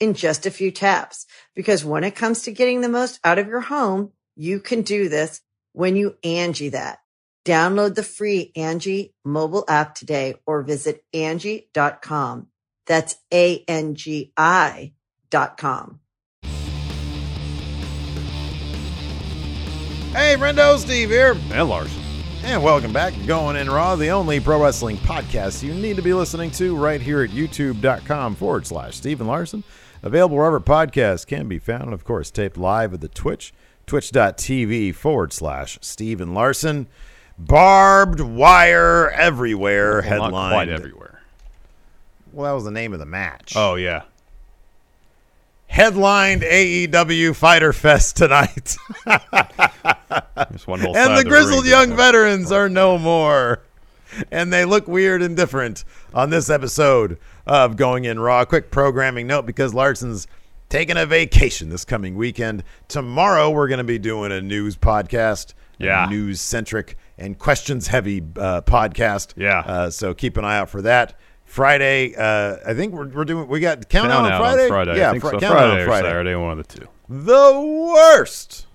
in just a few taps. Because when it comes to getting the most out of your home, you can do this when you Angie that. Download the free Angie mobile app today or visit Angie.com. That's A-N-G-I dot com. Hey, Brendo, Steve here. And Lars. And welcome back to Going In Raw, the only pro wrestling podcast you need to be listening to right here at youtube.com forward slash Steven Larson. Available wherever podcasts can be found, and of course, taped live at the Twitch, twitch.tv forward slash Steven Larson. Barbed wire everywhere, Well, headline. Quite everywhere. Well, that was the name of the match. Oh, yeah. Headlined AEW Fighter Fest tonight. One whole and the of grizzled ring young veterans are no more. And they look weird and different on this episode of Going In Raw. Quick programming note because Larson's taking a vacation this coming weekend. Tomorrow, we're going to be doing a news podcast, Yeah. news centric and questions heavy uh, podcast. Yeah. Uh, so keep an eye out for that. Friday, uh, I think we're, we're doing, we got countdown, Count on Friday. on Friday. Yeah, I think Fri- so. countdown Friday on or Friday Saturday, one of the two. the worst,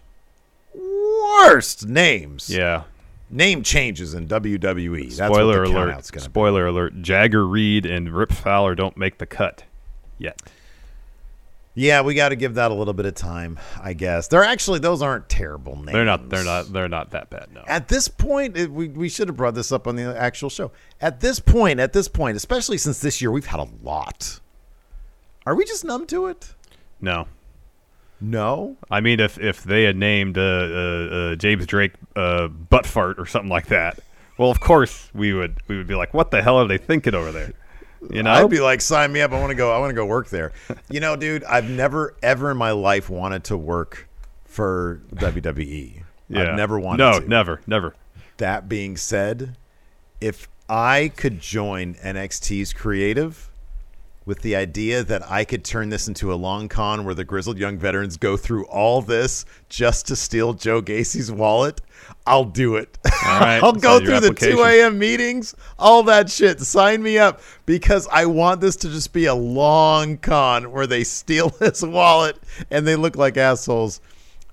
worst names. Yeah. Name changes in WWE. That's Spoiler what the alert. gonna be. Spoiler alert. Jagger Reed and Rip Fowler don't make the cut yet. Yeah, we got to give that a little bit of time, I guess. They're actually those aren't terrible names. They're not. They're not. They're not that bad. No. At this point, it, we we should have brought this up on the actual show. At this point, at this point, especially since this year we've had a lot. Are we just numb to it? No. No. I mean, if if they had named uh, uh, uh, James Drake uh, butt fart or something like that, well, of course we would we would be like, what the hell are they thinking over there? You know, I'd be like, sign me up. I want to go. I want to go work there. You know, dude, I've never ever in my life wanted to work for WWE. yeah. I've never wanted to. No, to. never, never. That being said, if I could join NXT's creative with the idea that I could turn this into a long con where the grizzled young veterans go through all this just to steal Joe Gacy's wallet, I'll do it. All right, I'll go through the 2 a.m. meetings, all that shit. Sign me up because I want this to just be a long con where they steal his wallet and they look like assholes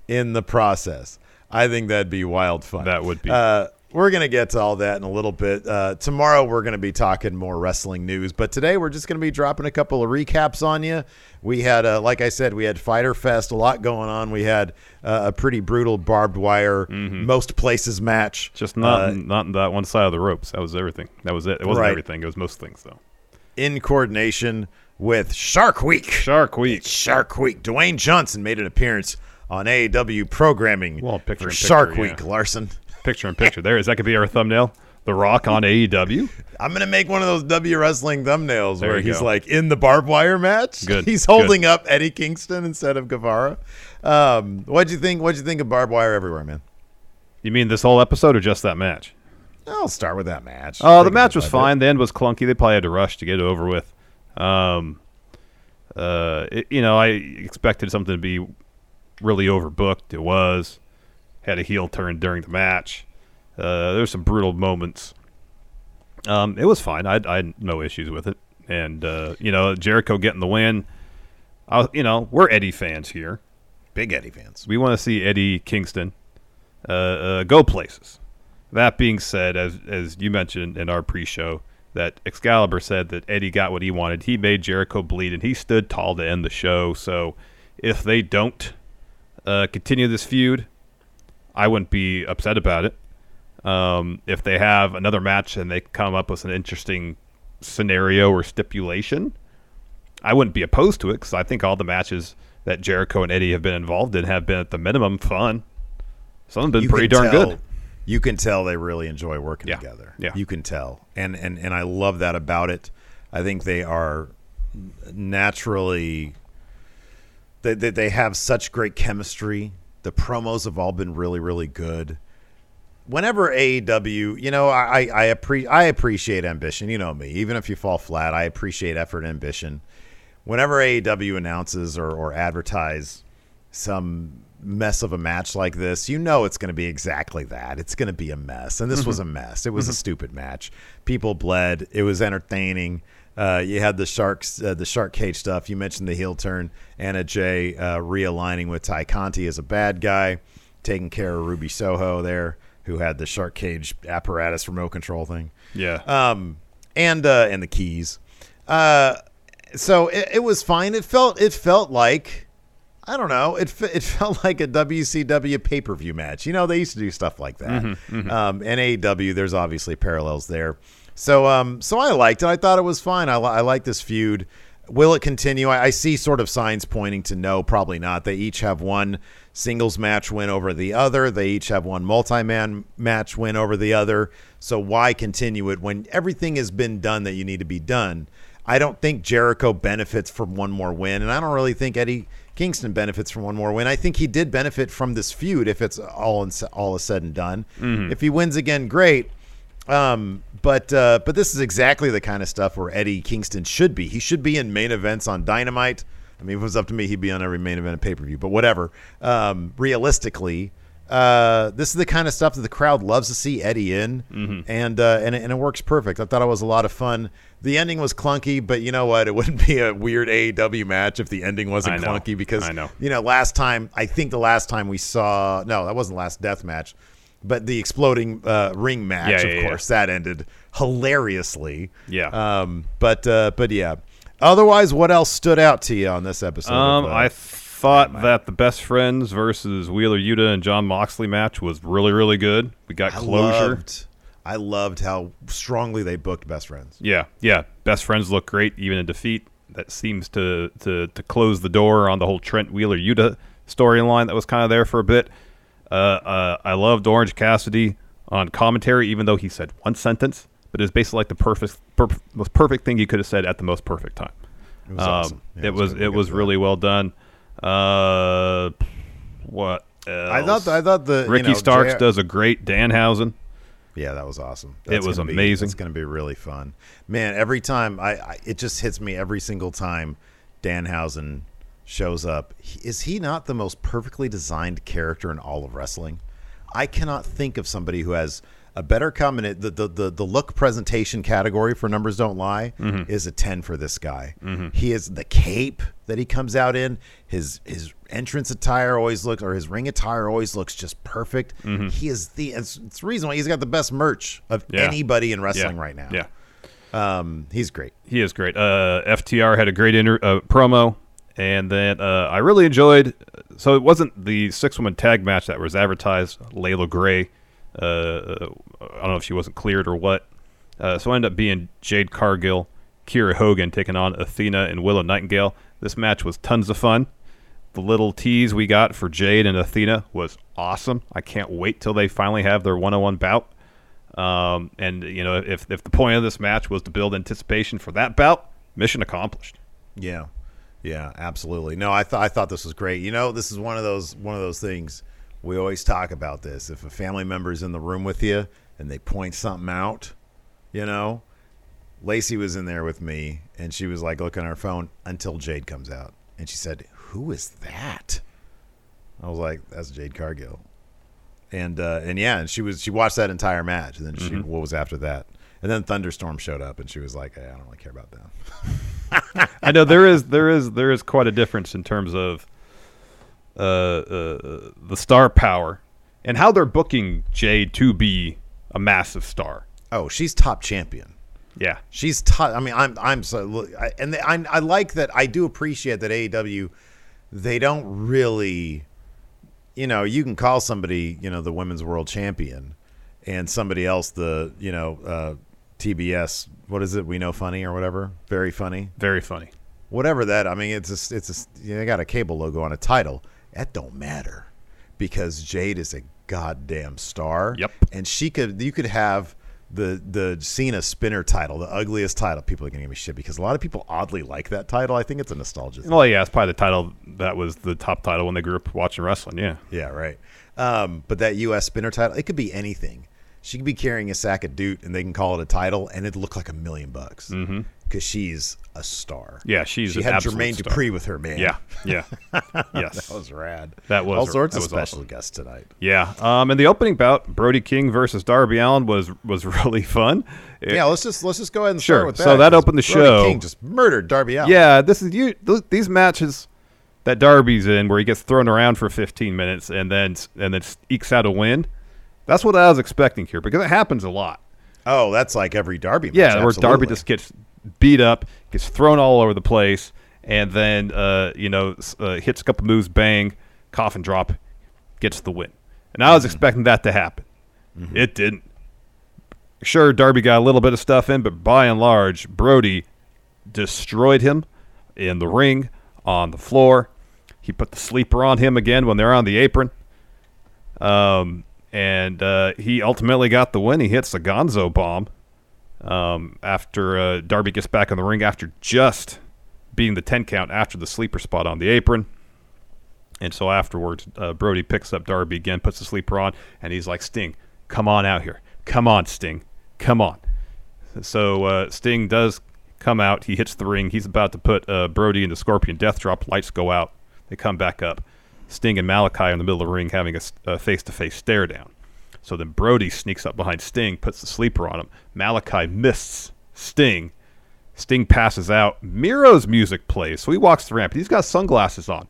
in the process. I think that'd be wild fun. That would be. Uh, we're going to get to all that in a little bit. Uh, tomorrow, we're going to be talking more wrestling news, but today we're just going to be dropping a couple of recaps on you. We had, uh, like I said, we had Fighter Fest, a lot going on. We had uh, a pretty brutal barbed wire, most places match. Mm-hmm. Just not uh, not that one side of the ropes. That was everything. That was it. It wasn't Right. everything. It was most things though. in coordination with Shark Week. Shark Week. Shark Week. Dwayne Johnson made an appearance on AEW programming Well, picture for in Shark picture, Week, yeah. Larson. Picture in picture. There is. That could be our thumbnail. The Rock on AEW. I'm gonna make one of those W wrestling thumbnails There where he's go. like in the barbed wire match. Good, He's holding up Eddie Kingston instead of Guevara. Um, what'd you think? What'd you think of barbed wire everywhere, man? You mean this whole episode or just that match? I'll start with that match. Oh, the match was it. fine. The end was clunky. They probably had to rush to get it over with. Um, uh, it- you know, I expected something to be really overbooked. It was. Had a heel turn during the match. Uh, there were some brutal moments. Um, it was fine. I, I had no issues with it. And uh, you know, Jericho getting the win. I, you know, we're Eddie fans here. Big Eddie fans. We want to see Eddie Kingston uh, uh, go places. That being said, as as you mentioned in our pre-show, that Excalibur said that Eddie got what he wanted. He made Jericho bleed, and he stood tall to end the show. So, if they don't uh, continue this feud, I wouldn't be upset about it. Um, if they have another match and they come up with an interesting scenario or stipulation, I wouldn't be opposed to it because I think all the matches that Jericho and Eddie have been involved in have been at the minimum fun. Some have been You pretty darn tell- good. You can tell they really enjoy working Yeah. together. Yeah. You can tell. And and and I love that about it. I think they are naturally they they, they have such great chemistry. The promos have all been really really good. Whenever AEW, you know, I I, I, appre- I appreciate ambition. You know me. Even if you fall flat, I appreciate effort and ambition. Whenever AEW announces or, or advertise some mess of a match like this, you know it's going to be exactly that. It's going to be a mess. And this was mm-hmm. a mess. It was a mm-hmm. stupid match. People bled. It was entertaining. Uh, you had the sharks, uh, the shark cage stuff. You mentioned the heel turn. Anna Jay uh, realigning with Tay Conti as a bad guy, taking care of Ruby Soho there, who had the shark cage apparatus remote control thing Yeah. um, and uh, and the keys. Uh, so it, it was fine. It felt it felt like I don't know. It it felt like a WCW pay per view match. You know, they used to do stuff like that. Um, and AEW, there's obviously parallels there. So um, so I liked it. I thought it was fine. I, li- I like this feud. Will it continue? I, I see sort of signs pointing to no, probably not. They each have one singles match win over the other. They each have one multi man match win over the other. So why continue it when everything has been done that you need to be done? I don't think Jericho benefits from one more win, and I don't really think Eddie Kingston benefits from one more win. I think he did benefit from this feud if it's all in, all is said and done. If he wins again, great. Um, but uh, but this is exactly the kind of stuff where Eddie Kingston should be. He should be in main events on Dynamite. I mean, if it was up to me, he'd be on every main event of pay per view. But whatever. Um, realistically, uh, this is the kind of stuff that the crowd loves to see Eddie in, and uh, and it- and it works perfect. I thought it was a lot of fun. The ending was clunky, but you know what? It wouldn't be a weird AEW match if the ending wasn't clunky because I know. you know, last time I think the last time we saw no, that wasn't the last death match, but the exploding uh, ring match, Yeah, of yeah, yeah. course, that ended hilariously. Yeah. Um. But uh. But yeah. Otherwise, what else stood out to you on this episode? Um, of, uh, I thought that the best friends versus Wheeler Yuta and John Moxley match was really, really good. We got I closure. loved, I loved how strongly they booked best friends. Yeah, yeah. Best friends look great even in defeat. That seems to to to close the door on the whole Trent Wheeler Yuta storyline that was kind of there for a bit. Uh, uh, I loved Orange Cassidy on commentary, even though he said one sentence, but it was basically like the perfect, perf- most perfect thing he could have said at the most perfect time. It was awesome. Yeah, Um, it was it was to that. really well done. Uh, what? Else? I thought. I thought the you Ricky know, Starks JR does a great Danhausen. Yeah, that was awesome. It was gonna be- amazing. It's going to be really fun, man. Every time I, I, it just hits me every single time Danhausen shows up. Is he not the most perfectly designed character in all of wrestling? I cannot think of somebody who has a better combination. The, the the the look presentation category for numbers don't lie Mm-hmm. is a ten for this guy. He is the cape that he comes out in. His his entrance attire always looks, or his ring attire always looks just perfect. He is the. It's, it's the reason why he's got the best merch of Mm-hmm. Yeah. anybody in wrestling Yeah. right now. Yeah. um, he's great. He is great. Uh, FTR had a great inter- uh, promo, and then uh, I really enjoyed. So it wasn't the six-woman tag match that was advertised. Leila Grey, uh, I don't know if she wasn't cleared or what. Uh, so it ended up being Jade Cargill, Kiera Hogan taking on Athena and Willow Nightingale. This match was tons of fun. The little tease we got for Jade and Athena was awesome. I can't wait till they finally have their one-on-one bout. Um, and you know, if if the point of this match was to build anticipation for that bout, mission accomplished. Yeah, yeah, absolutely. No, I thought I thought this was great. You know, this is one of those one of those things we always talk about. This if a family member is in the room with you and they point something out, you know, Lacey was in there with me and she was like looking at her phone until Jade comes out and she said, "Who is that?" I was like, "That's Jade Cargill." And uh, and yeah, and she was she watched that entire match, and then she what was after that, and then Thunderstorm showed up, and she was like, hey, "I don't really care about them." I know there is there is there is quite a difference in terms of uh, uh, the star power and how they're booking Jade to be a massive star. Oh, she's top champion. Yeah, She's top. I mean, I'm I'm so I, and they, I I like that. I do appreciate that AEW they don't really you know, you can call somebody, you know, the women's world champion, and somebody else the, you know, uh, TBS. What is it? We know funny or whatever. Very funny. Very funny. Whatever that. I mean, it's just, it's just, you know, they got a cable logo on a title. That don't matter because Jade is a goddamn star. Yep. And she could, you could have the the Cena spinner title, the ugliest title. People are gonna give me shit because a lot of people oddly like that title. I think it's a nostalgia. Thing. Well, yeah, it's probably the title that was the top title when they grew up watching wrestling. Yeah. Yeah, right. Um, but that U.S. spinner title, it could be anything. She could be carrying a sack of doot, and they can call it a title, and it'd look like a million bucks because mm-hmm. she's a star. Yeah, she's she had Jermaine star. Dupri with her, man. Yeah, yeah, yes. that was rad. That was- all sorts of special awesome. guests tonight. Yeah. Um, and the opening bout, Brody King versus Darby Allin was was really fun. It- Yeah, let's just let's just go ahead and Sure. start with that. So that opened the Brody show. King just murdered Darby Allin. Yeah, this is you. th- These matches that Darby's in, where he gets thrown around for 15 minutes and then and then ekes out a win. That's what I was expecting here because it happens a lot. Oh, that's like every Darby. Match, Yeah, where Darby just gets beat up, gets thrown all over the place, and then uh, you know uh, hits a couple moves, bang, coffin drop, gets the win. And I was expecting that to happen. It didn't. Sure, Darby got a little bit of stuff in, but by and large, Brody destroyed him in the ring, on the floor. He put the sleeper on him again when they're on the apron. Um, and uh, he ultimately got the win. He hits the Gonzo bomb um, after uh, Darby gets back in the ring after just beating the 10 count after the sleeper spot on the apron. And so afterwards, uh, Brody picks up Darby again, puts the sleeper on, and he's like, Sting, come on out here. Come on, Sting. Come on. So uh, Sting does come out. He hits the ring. He's about to put uh, Brody into Scorpion Death Drop. Lights go out. They come back up. Sting and Malakai in the middle of the ring having a face-to-face stare down. So then Brody sneaks up behind Sting, puts the sleeper on him. Malakai misses Sting. Sting passes out. Miro's music plays. So he walks the ramp. He's got sunglasses on.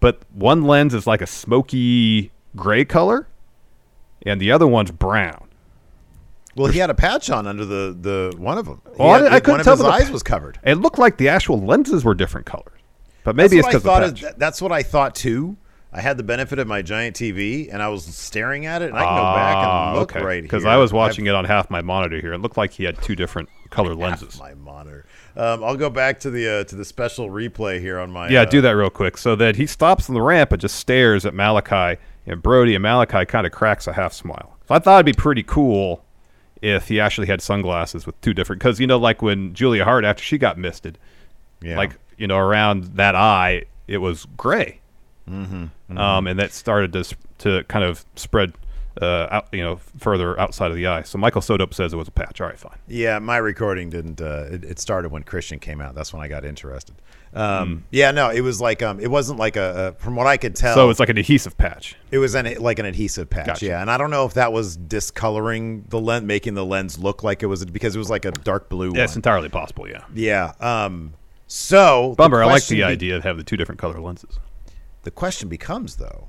But one lens is like a smoky gray color, and the other one's brown. Well, he had a patch on under the the one of them. Well, I had- didn't- I couldn't tell his the eyes pa- was covered. It looked like the actual lenses were different colors. But maybe that's it's what I because thought. of the is- patch. that's what I thought too. I had the benefit of my giant TV, and I was staring at it, and I can go back and look right here. Because I was watching it on half my monitor here. It looked like he had two different color lenses. my monitor. Um, I'll go back to the uh, to the special replay here on my. Yeah, uh, do that real quick. So that he stops on the ramp and just stares at Malakai and Brody, and Malakai kind of cracks a half smile. So I thought it'd be pretty cool if he actually had sunglasses with two different. Because you know, like when Julia Hart after she got misted, Yeah. like you know around that eye, it was gray, mm-hmm, Um, and that started to to kind of spread. Uh, out, you know, further outside of the eye. So Michael Sodup says it was a patch. All right, fine. Yeah, my recording didn't. Uh, it, it started when Christian came out. That's when I got interested. Um, Yeah, no, it was like um, it wasn't like a, a from what I could tell. So it's like an adhesive patch. It was an like an adhesive patch, Gotcha. yeah. And I don't know if that was discoloring the lens, making the lens look like it was because it was like a dark blue Yeah, it's entirely possible. Yeah. Yeah. Um. So Bummer. I like the be- idea of having the two different color lenses. The question becomes though: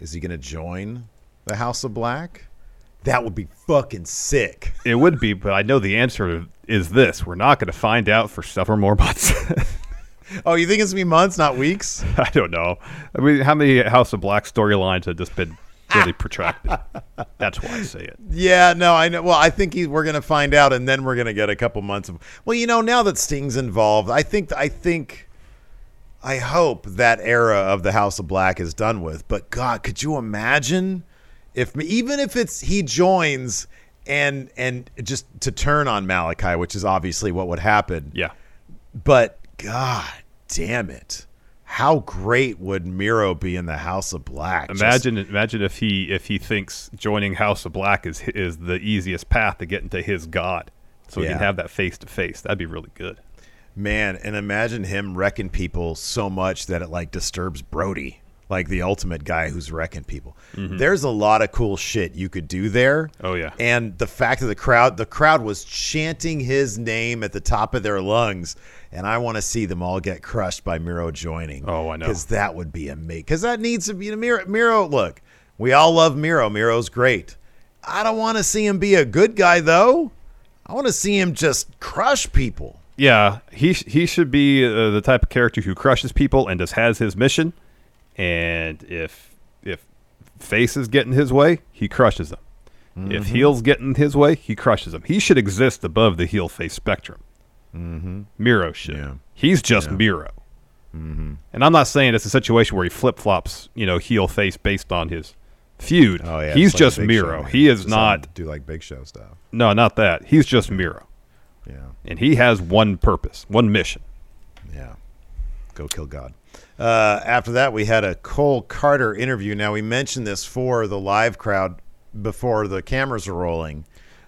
Is he going to join the House of Black? That would be fucking sick. It would be, but I know the answer is this: we're not going to find out for several more months. Oh, you think it's gonna be months, not weeks? I don't know. I mean, how many House of Black storylines have just been really protracted? That's why I say it. Yeah, no, I know. Well, I think he, we're going to find out, and then we're going to get a couple months of. Well, you know, now that Sting's involved, I think, I think, I hope that era of the House of Black is done with. But God, could you imagine if even if it's he joins and and just to turn on Malakai, which is obviously what would happen. Yeah. But God damn it. How great would Miro be in the House of Black? Just- Imagine, imagine if he if he thinks joining House of Black is is the easiest path to get into his God, so he can have that face to face. That'd be really good. Man, and imagine him wrecking people so much that it like disturbs Brody, like the ultimate guy who's wrecking people. There's a lot of cool shit you could do there. Oh, yeah. And the fact that the crowd the crowd was chanting his name at the top of their lungs, and I want to see them all get crushed by Miro joining. Oh, I know. Because that would be amazing. Because that needs to be a Miro. Miro, look, we all love Miro. Miro's great. I don't want to see him be a good guy though. I want to see him just crush people. Yeah, he he should be uh, the type of character who crushes people and just has his mission, and if if face is getting his way, he crushes them. If heel's getting his way, he crushes them. He should exist above the heel face spectrum. Mm-hmm. Miro should. Yeah. He's just Miro. Mm-hmm. And I'm not saying it's a situation where he flip flops, you know, heel face based on his feud. Oh yeah, he's like just Miro. Show, he is Just not. do like Big Show stuff. No, not that. He's just Miro, Yeah, and he has one purpose, one mission. yeah. Go kill God. Uh, after that, we had a Cole Karter interview. Now we mentioned this for the live crowd before the cameras were rolling.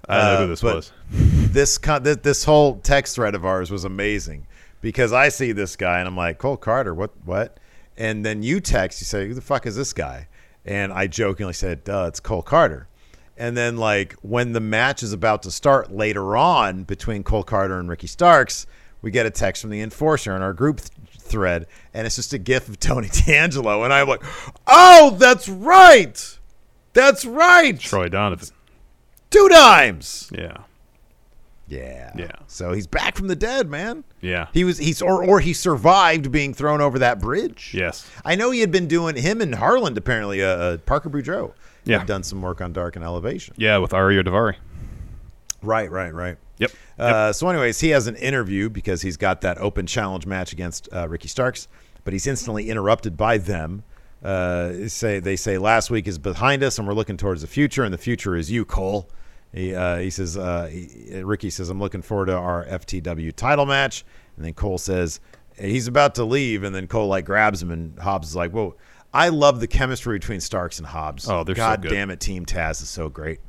I don't know Uh, who this was. This con- th- this whole text thread of ours was amazing because I see this guy and I'm like Cole Karter, what what? And then you text, you say, who the fuck is this guy? And I jokingly said, duh, it's Cole Karter. And then like when the match is about to start later on between Cole Karter and Ricky Starks, we get a text from the enforcer in our group thread, and it's just a gif of Tony D'Angelo, and I'm like, oh, that's right, that's right, Troy Donovan. two times. Yeah, Yeah. Yeah. So he's back from the dead, man. yeah, He was he's or or he survived being thrown over that bridge. yes. I know he had been doing him and Harland apparently uh, uh Parker Boudreaux Yeah. had done some work on Dark and Elevation. Yeah, with Ari Daivari. Right, right, right. Yep. Uh, so, anyways, he has an interview because he's got that open challenge match against uh, Ricky Starks, but he's instantly interrupted by them. Uh, say they say last week is behind us, and we're looking towards the future, and the future is you, Cole. He, uh, he says, uh, he, Ricky says, I'm looking forward to our FTW title match, and then Cole says he's about to leave, and then Cole like grabs him, and Hobbs is like, "Whoa." I love the chemistry between Starks and Hobbs. Oh, they're so God good. damn it, Team Taz is so great.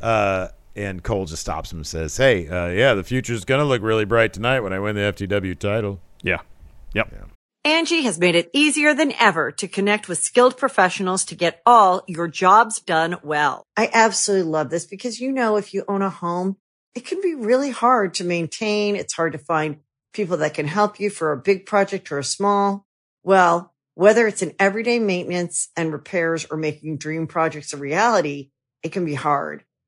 Uh, and Cole just stops him and says, "Hey, uh, yeah, the future's gonna look really bright tonight when I win the FTW title." Yeah. Yep. Angie has made it easier than ever to connect with skilled professionals to get all your jobs done well. I absolutely love this because, you know, if you own a home, it can be really hard to maintain. It's hard to find people that can help you for a big project or a small. Well, whether it's in everyday maintenance and repairs or making dream projects a reality, it can be hard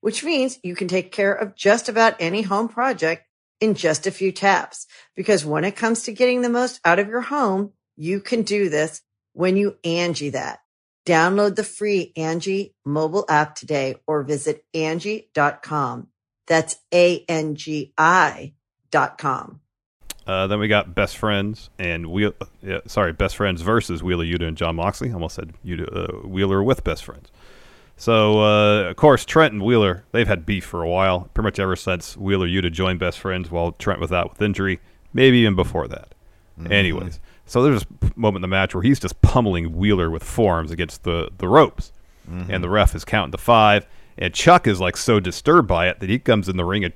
which means you can take care of just about any home project in just a few taps. Because when it comes to getting the most out of your home, you can do this when you Angie that. Download the free Angie mobile app today or visit Angie.com. That's A-N-G-I dot com. Uh, then we got best friends and wheel. Yeah, sorry, best friends versus Wheeler Yuta and John Moxley. Almost said Yuta, uh, Wheeler with best friends. So uh, of course Trent and Wheeler they've had beef for a while, pretty much ever since Wheeler Yuta joined best friends while Trent was out with injury, maybe even before that. Mm-hmm. Anyways, so there's this moment in the match where he's just pummeling Wheeler with forearms against the the ropes, mm-hmm. and the ref is counting to five, and Chuck is like so disturbed by it that he comes in the ring and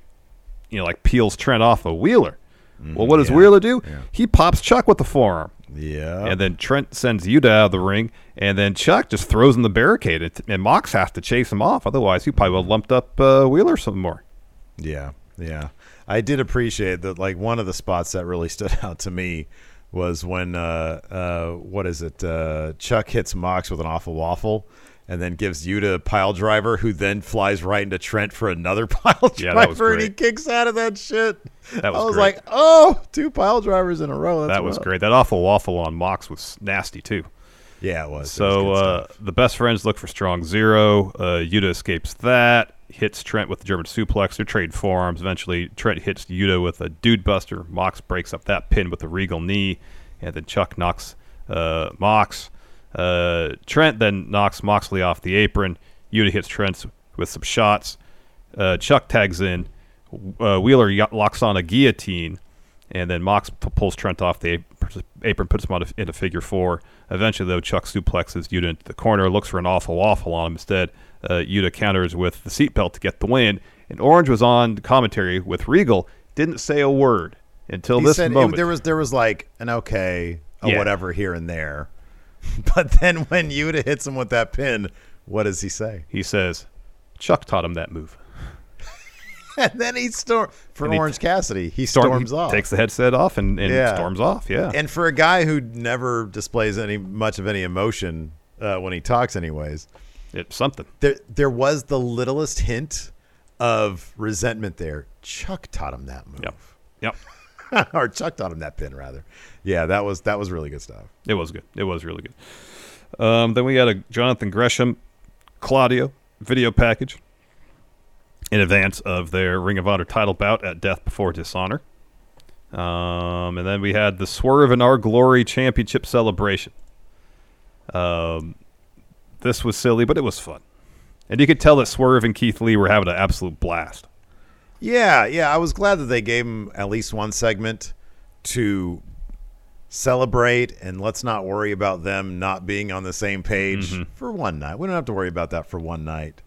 you know like peels Trent off of Wheeler. Mm-hmm. Well, what does yeah, Wheeler do? yeah. He pops Chuck with the forearm. Yeah. And then Trent sends Yuta out of the ring, and then Chuck just throws in the barricade, and, and Mox has to chase him off. Otherwise, he probably would have lumped up uh, Wheeler some more. Yeah, yeah. I did appreciate that. Like one of the spots that really stood out to me was when uh, uh, what is it? Uh, Chuck hits Mox with an awful waffle, and then gives Yuta pile driver, who then flies right into Trent for another pile driver, Yeah, that was and he kicks out of that shit. That was I was great. like, oh, two pile drivers in a row. That's that was great. That awful waffle on Mox was nasty too. Yeah, it was. It was So uh, the best friends look for strong zero. Uh, Yuta escapes that, hits Trent with the German suplex. They trade forearms. Eventually, Trent hits Yuta with a dude buster. Mox breaks up that pin with a regal knee, and then Chuck knocks uh, Mox. Uh, Trent then knocks Moxley off the apron. Yuta hits Trent with some shots. Uh, Chuck tags in. Uh, Wheeler y- locks on a guillotine, and then Mox p- pulls Trent off the apron, puts him on a, into figure four. Eventually, though, Chuck suplexes Yuta into the corner, looks for an awful waffle on him instead. Uh, Yuta counters with the seatbelt to get the win. And Orange was on commentary with Regal, didn't say a word until he this said it- moment. there was there was like an okay, a Yeah. whatever here and there. But then when Yuta hits him with that pin, what does he say? He says, "Chuck taught him that move." And then he storm for And he- Orange Cassidy. He Storm- storms he off. takes the headset off and, and Yeah. storms off. Yeah, and for a guy who never displays any much of any emotion uh, when he talks, anyways, it's something. there there was the littlest hint of resentment there. Chuck taught him that move, Yep, yep. or Chuck taught him that pin rather. Yeah, that was that was really good stuff. It was good. It was really good. Um, then we had a Jonathan Gresham, Claudio video package in advance of their Ring of Honor title bout at Death Before Dishonor. Um, and then we had the Swerve in Our Glory Championship celebration. Um, this was silly, but it was fun. And you could tell that Swerve and Keith Lee were having an absolute blast. Yeah, yeah, I was glad that they gave him at least one segment to celebrate and let's not worry about them not being on the same page for one night. We don't have to worry about that for one night.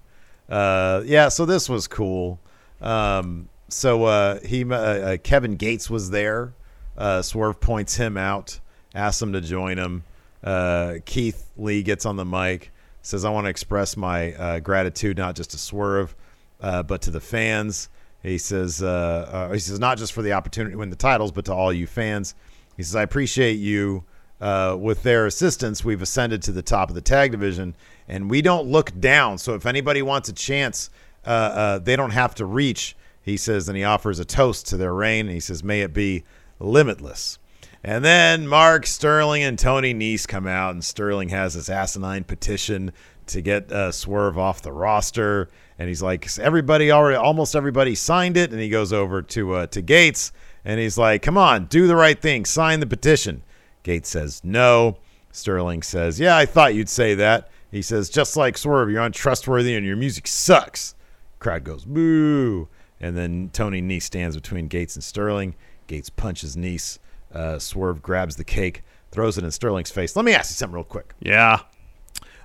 Uh, yeah, so this was cool. Um, so uh, he uh, uh, Kevin Gates was there. Uh, Swerve points him out, asks him to join him. Uh, Keith Lee gets on the mic, says, "I want to express my gratitude not just to Swerve, uh, but to the fans." He says, "He says not just for the opportunity to win the titles, but to all you fans." He says, "I appreciate you. Uh, with their assistance, we've ascended to the top of the tag division, and we don't look down. So if anybody wants a chance, uh, uh, they don't have to reach." He says, and he offers a toast to their reign, and he says, "May it be limitless." And then Mark Sterling and Tony Nese come out, and Sterling has this asinine petition to get uh, Swerve off the roster. And he's like, everybody already, almost everybody signed it. And he goes over to uh, to Gates, and he's like, come on, do the right thing, sign the petition. Gates says no. Sterling says, yeah, I thought you'd say that. He says, just like Swerve, you're untrustworthy and your music sucks. Crowd goes boo. And then Tony Nese stands between Gates and Sterling. Gates punches Nese. Uh, Swerve grabs the cake, throws it in Sterling's face. Let me ask you something real quick. Yeah.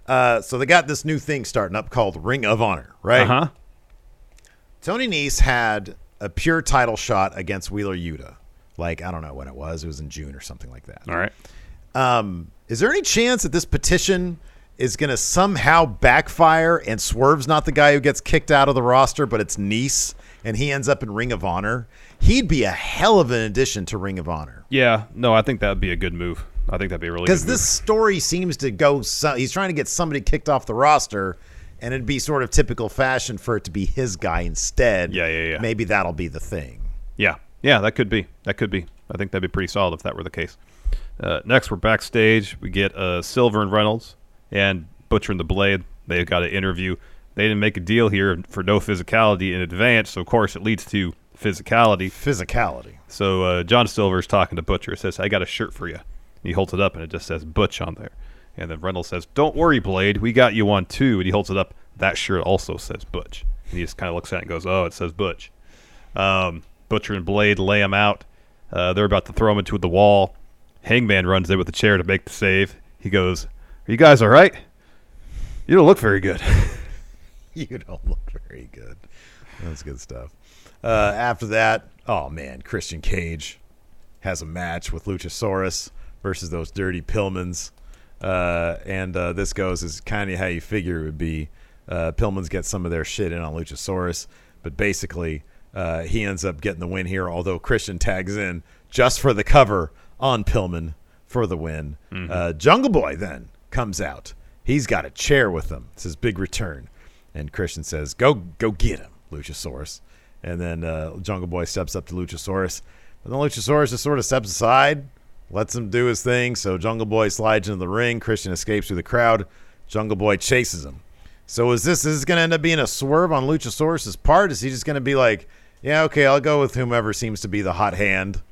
Uh, so they got this new thing starting up called Ring of Honor, right? Uh huh. Tony Nese had a pure title shot against Wheeler Yuta. Like, I don't know when it was. It was in June or something like that. All right. Um, is there any chance that this petition is going to somehow backfire and Swerve's not the guy who gets kicked out of the roster, but it's Nice and he ends up in Ring of Honor? He'd be a hell of an addition to Ring of Honor. Yeah. No, I think that'd be a good move. I think that'd be a really Because this story seems to go, so, he's trying to get somebody kicked off the roster, and it'd be sort of typical fashion for it to be his guy instead. Yeah, yeah, yeah. Maybe that'll be the thing. Yeah, yeah, that could be. That could be. I think that'd be pretty solid if that were the case. Uh, next, we're backstage. We get uh, Silver and Reynolds and Butcher and the Blade. They've got an interview. They didn't make a deal here for no physicality in advance, so of course it leads to physicality. Physicality. So uh, John Silver's talking to Butcher. Says, "I got a shirt for you." And he holds it up, and it just says Butch on there. And then Reynolds says, "Don't worry, Blade. We got you one too." And he holds it up. That shirt also says Butch. And he just kind of looks at it and goes, "Oh, it says Butch." Um, Butcher and Blade lay him out. Uh, they're about to throw him into the wall. Hangman runs in with a chair to make the save. He goes, "Are you guys all right? You don't look very good." You don't look very good. That's good stuff. Uh, after that, oh man, Christian Cage has a match with Luchasaurus versus those dirty Pillmans. Uh, and uh, this goes is kind of how you figure it would be. Uh, Pillmans get some of their shit in on Luchasaurus, but basically uh, he ends up getting the win here. Although Christian tags in just for the cover on Pillman for the win. Uh, Jungle Boy then comes out. He's got a chair with him. It's his big return. And Christian says, "Go, go get him, Luchasaurus." And then uh, Jungle Boy steps up to Luchasaurus, but then Luchasaurus just sort of steps aside, lets him do his thing. So Jungle Boy slides into the ring. Christian escapes through the crowd. Jungle Boy chases him. So is this is this going to end up being a swerve on Luchasaurus's part? Is he just going to be like, "Yeah, okay, I'll go with whomever seems to be the hot hand,"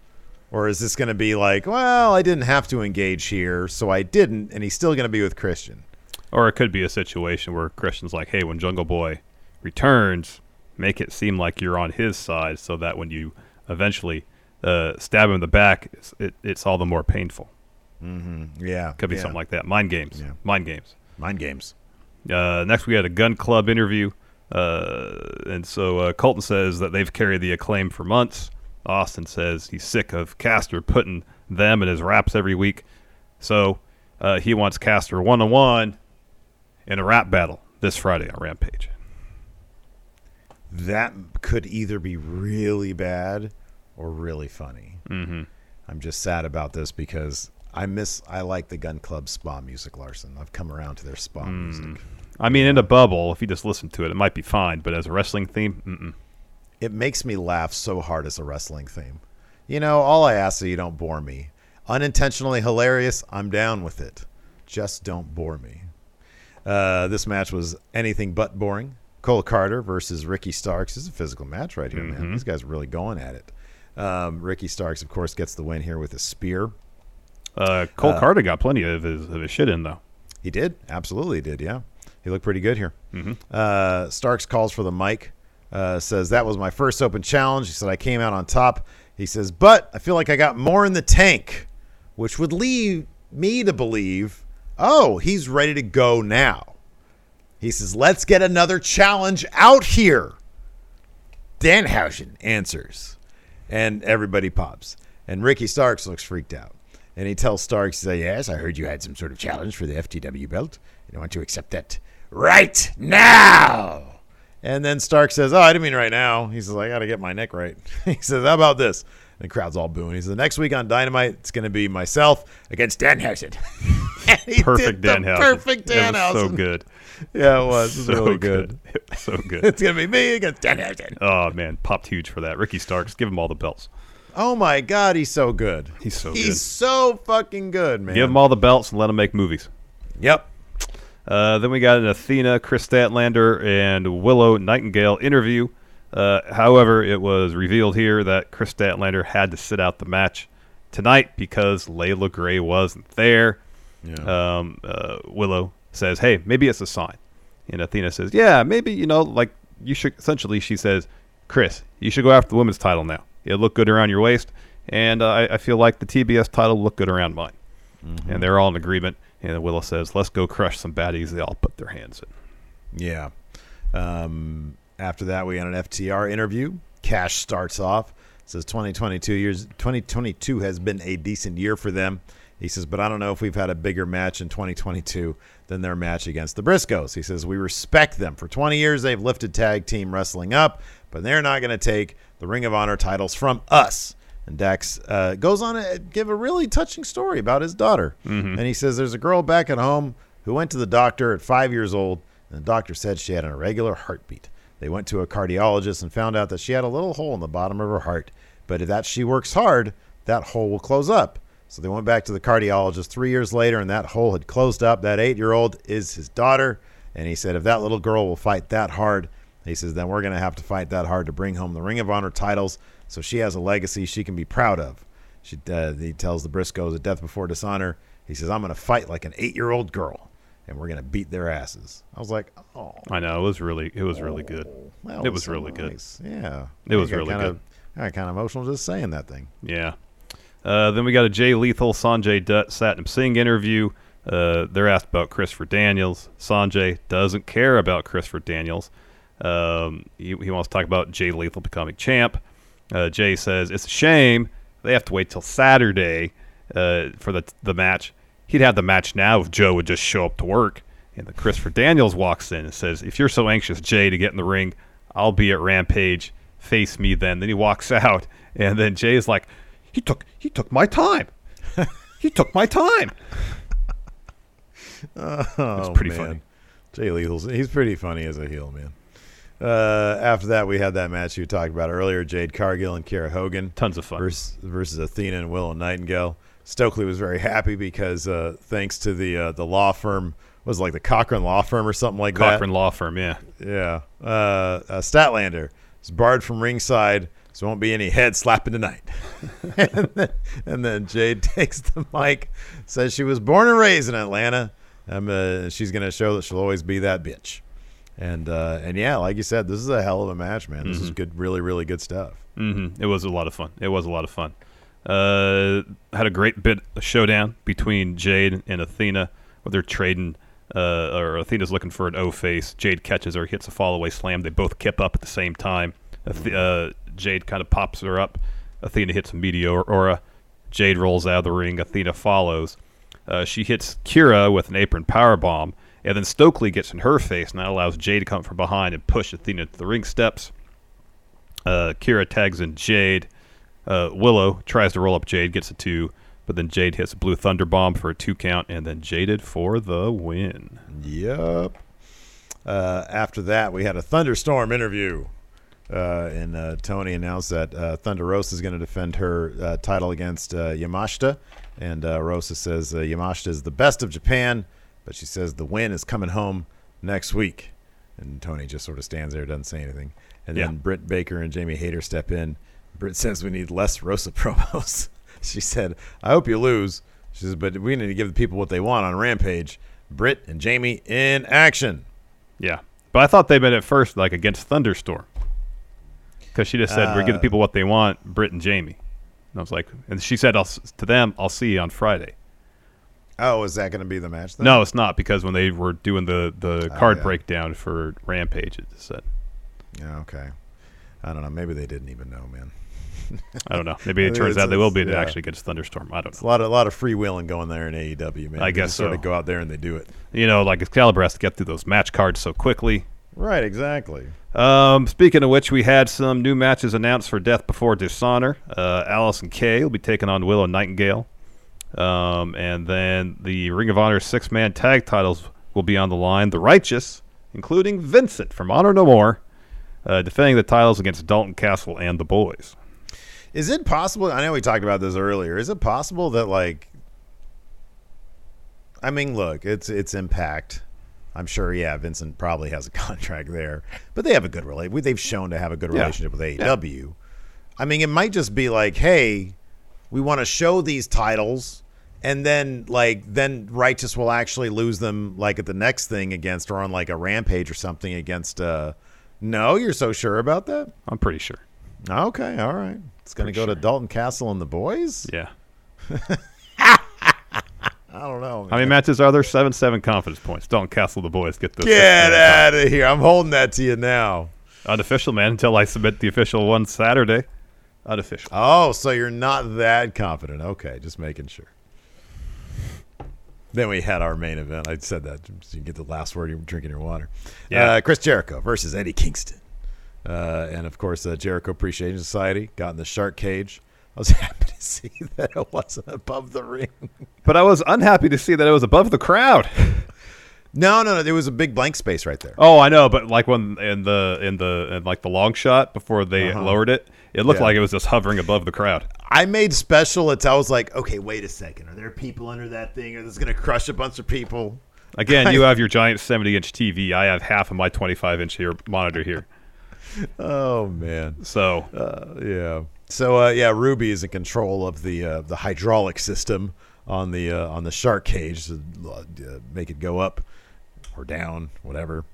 or is this going to be like, "Well, I didn't have to engage here, so I didn't," and he's still going to be with Christian? Or it could be a situation where Christian's like, hey, when Jungle Boy returns, make it seem like you're on his side so that when you eventually uh, stab him in the back, it's, it, it's all the more painful. Yeah, Could be yeah. something like that. Mind games. Yeah. Mind games. mind games. Uh, next, we had a gun club interview. Uh, and so uh, Colton says that they've carried the acclaim for months. Austin says he's sick of Caster putting them in his raps every week. So Uh, he wants Caster one on one in a rap battle this Friday on Rampage. That could either be really bad or really funny. Mm-hmm. I'm just sad about this because I miss. I like the Gun Club spa music, Larson. I've come around to their spa Mm. music. I mean, in a bubble, if you just listen to it, it might be fine. But as a wrestling theme, mm-mm. It makes me laugh so hard as a wrestling theme. You know, all I ask is you don't bore me. Unintentionally hilarious, I'm down with it. Just don't bore me. Uh, this match was anything but boring. Cole Karter versus Ricky Starks This is a physical match right here, man. These guys are really going at it. Um, Ricky Starks, of course, gets the win here with a spear. uh, Cole Karter got plenty of his, of his shit in though. He did, absolutely did. Yeah, he looked pretty good here. Uh, Starks calls for the mic. Uh, says that was my first open challenge. He said I came out on top. He says, but I feel like I got more in the tank, which would lead me to believe, oh, he's ready to go now. He says, let's get another challenge out here. Danhausen answers, and everybody pops. And Ricky Starks looks freaked out. And he tells Starks, Yes, I heard you had some sort of challenge for the FTW belt. And I want to accept that right now. And then Stark says, Oh, I didn't mean right now. He says, I got to get my neck right. he says, How about this? And the crowd's all booing. He says, the Next week on Dynamite, it's going to be myself against Danhausen. And Perfect the Danhausen. Perfect was Danhausen. so good. Yeah, it was. It was So really good. It was so good. It's going to be me against Dan Danhausen. oh man, popped huge for that. Ricky Starks, give him all the belts. Oh my God, he's so good. He's so good. He's good. so fucking good, man. Give him all the belts and let him make movies. Yep. Uh, then we got an Athena, Kris Statlander, and Willow Nightingale interview. Uh, however, it was revealed here that Kris Statlander had to sit out the match tonight because Leila Grey wasn't there. Yeah. Um, uh, Willow says, "Hey, maybe it's a sign," and Athena says, "Yeah, maybe you know, like you should." Essentially, she says, "Kris, you should go after the women's title now. It'll look good around your waist, and uh, I, I feel like the TBS title will look good around mine." And they're all in agreement. And Willow says, "Let's go crush some baddies." They all put their hands in. Yeah. Um, after that, we had an FTR interview. Cash starts off. Says 2022 years 2022 has been a decent year for them. He says, but I don't know if we've had a bigger match in 2022 than their match against the Briscoes. He says we respect them. For 20 years, they've lifted tag team wrestling up, but they're not going to take the Ring of Honor titles from us. And Dax uh, goes on to give a really touching story about his daughter. And he says there's a girl back at home who went to the doctor at five years old, and the doctor said she had an irregular heartbeat. They went to a cardiologist and found out that she had a little hole in the bottom of her heart, but if that she works hard, that hole will close up. So they went back to the cardiologist three years later, and that hole had closed up. That eight year old is his daughter. And he said, if that little girl will fight that hard, he says, then we're going to have to fight that hard to bring home the Ring of Honor titles so she has a legacy she can be proud of. She, uh, he tells the Briscoes at Death Before Dishonor, he says, I'm going to fight like an eight year old girl, and we're going to beat their asses. I was like, oh. I know it was really, it was really good. that It was so really good. Yeah. It was I really kinda, good. I got kind of emotional just saying that thing. Yeah. Uh, then we got a Jay Lethal, Sanjay Dutt, Satnam Singh interview. Uh, they're asked about Christopher Daniels. Sanjay doesn't care about Christopher Daniels. Um, he, he wants to talk about Jay Lethal becoming champ. Uh, Jay says it's a shame they have to wait till Saturday uh, for the the match. He'd have the match now if Joe would just show up to work. And then Christopher Daniels walks in and says, "If you're so anxious, Jay, to get in the ring, I'll be at Rampage. Face me then." Then he walks out, and then Jay is like, "He took he took my time. he took my time." Oh, It's pretty man. funny. Jay Lethal's he's pretty funny as a heel, man. Uh, after that, we had that match you talked about earlier: Jade Cargill and Kara Hogan Tons of fun. versus, versus Athena and Willow Nightingale. Stokely was very happy because uh, thanks to the uh, the law firm was it like the Cochran Law Firm or something like that. Cochran Law Firm, yeah. Yeah, uh, uh, Statlander is barred from ringside, so won't be any head slapping tonight. and, then, and then Jade takes the mic, says she was born and raised in Atlanta. Um, she's going to show that she'll always be that bitch. And uh, and yeah, like you said, this is a hell of a match, man. This is good, really, really good stuff. hmm It was a lot of fun. It was a lot of fun. Uh, had a great bit of showdown between Jade and Athena, where they're trading. Uh, or Athena's looking for an O face. Jade catches her, hits a fallaway slam. They both kip up at the same time. Ath- uh, Jade kind of pops her up. Athena hits a Meteora. Jade rolls out of the ring. Athena follows. Uh, she hits Kiera with an apron power bomb, and then Stokely gets in her face, and that allows Jade to come from behind and push Athena to the ring steps. Uh, Kiera tags in Jade. Uh, Willow tries to roll up Jade, gets a two, but then Jade hits a blue thunder bomb for a two count, and then Jaded for the win. Yep. Uh, after that, we had a thunderstorm interview, uh, and uh, Tony announced that uh, Thunder Rosa is going to defend her uh, title against uh, Yamashita, and uh, Rosa says Yamashita is the best of Japan, but she says the win is coming home next week. And Toni just sort of stands there, doesn't say anything. And Yeah. then Britt Baker and Jamie Hayter step in. Britt says we need less Rosa promos. she said, "I hope you lose." She says, "But we need to give the people what they want on Rampage." Britt and Jamie in action. Yeah, but I thought they meant at first like against Thunderstorm, because she just said we give the uh, people what they want, Britt and Jamie. And I was like, and she said I'll, to them, "I'll see you on Friday." Oh, is that going to be the match? Then? No, it's not because when they were doing the the card yeah. breakdown for Rampage, it said, Yeah, okay. I don't know. Maybe they didn't even know, man. I don't know. Maybe it turns out they will be yeah. actually against Thunderstorm. I don't It's a lot of a lot of freewheeling going there in AEW, man. I They guess just sort of go out there and they do it. You know, like Excalibur has to get through those match cards so quickly. Right, exactly. Um, speaking of which, we had some new matches announced for Death Before Dishonor. Uh, Allysin Kay will be taking on Willow Nightingale. Um, and then the Ring of Honor six man tag titles will be on the line. The Righteous, including Vincent from Honor No More, uh, defending the titles against Dalton Castle and the Boys. Is it possible? I know we talked about this earlier. Is it possible that like I mean, look, it's it's Impact. I'm sure, yeah, Vincent probably has a contract there, but they have a good relationship. They've shown to have a good Yeah. relationship with AEW. I mean, it might just be like, hey, we want to show these titles, and then like then Righteous will actually lose them like at the next thing against or on like a Rampage or something against. uh No, you're so sure about that? I'm pretty sure. Okay, all right. It's going to Pretty go sure. to Dalton Castle and the boys. Yeah. I don't know. How many matches are there? Seven, seven confidence points. Dalton Castle, the Boys get the Get out of here! I'm holding that to you now. unofficial man until I submit the official one Saturday. Unofficial. Oh, so you're not that confident? Okay, just making sure. Then we had our main event. I said that so you can get the last word. You're drinking your water. Yeah. Uh, Chris Jericho versus Eddie Kingston, uh, and of course, uh, Jericho Appreciation Society got in the shark cage. I was happy to see that it wasn't above the ring. But I was unhappy to see that it was above the crowd. No, no, no. There was a big blank space right there. Oh, I know, but like when in the in the in like the long shot before they lowered it, it looked. Yeah. like it was just hovering above the crowd. I made special. It's I was like, okay, wait a second. Are there people under that thing? Or this going to crush a bunch of people? Again, you have your giant 70 inch TV. I have half of my 25 inch here monitor here. Oh man. So Uh, yeah. So uh, yeah, Ruby is in control of the uh, the hydraulic system on the uh, on the shark cage to uh, make it go up or down, whatever.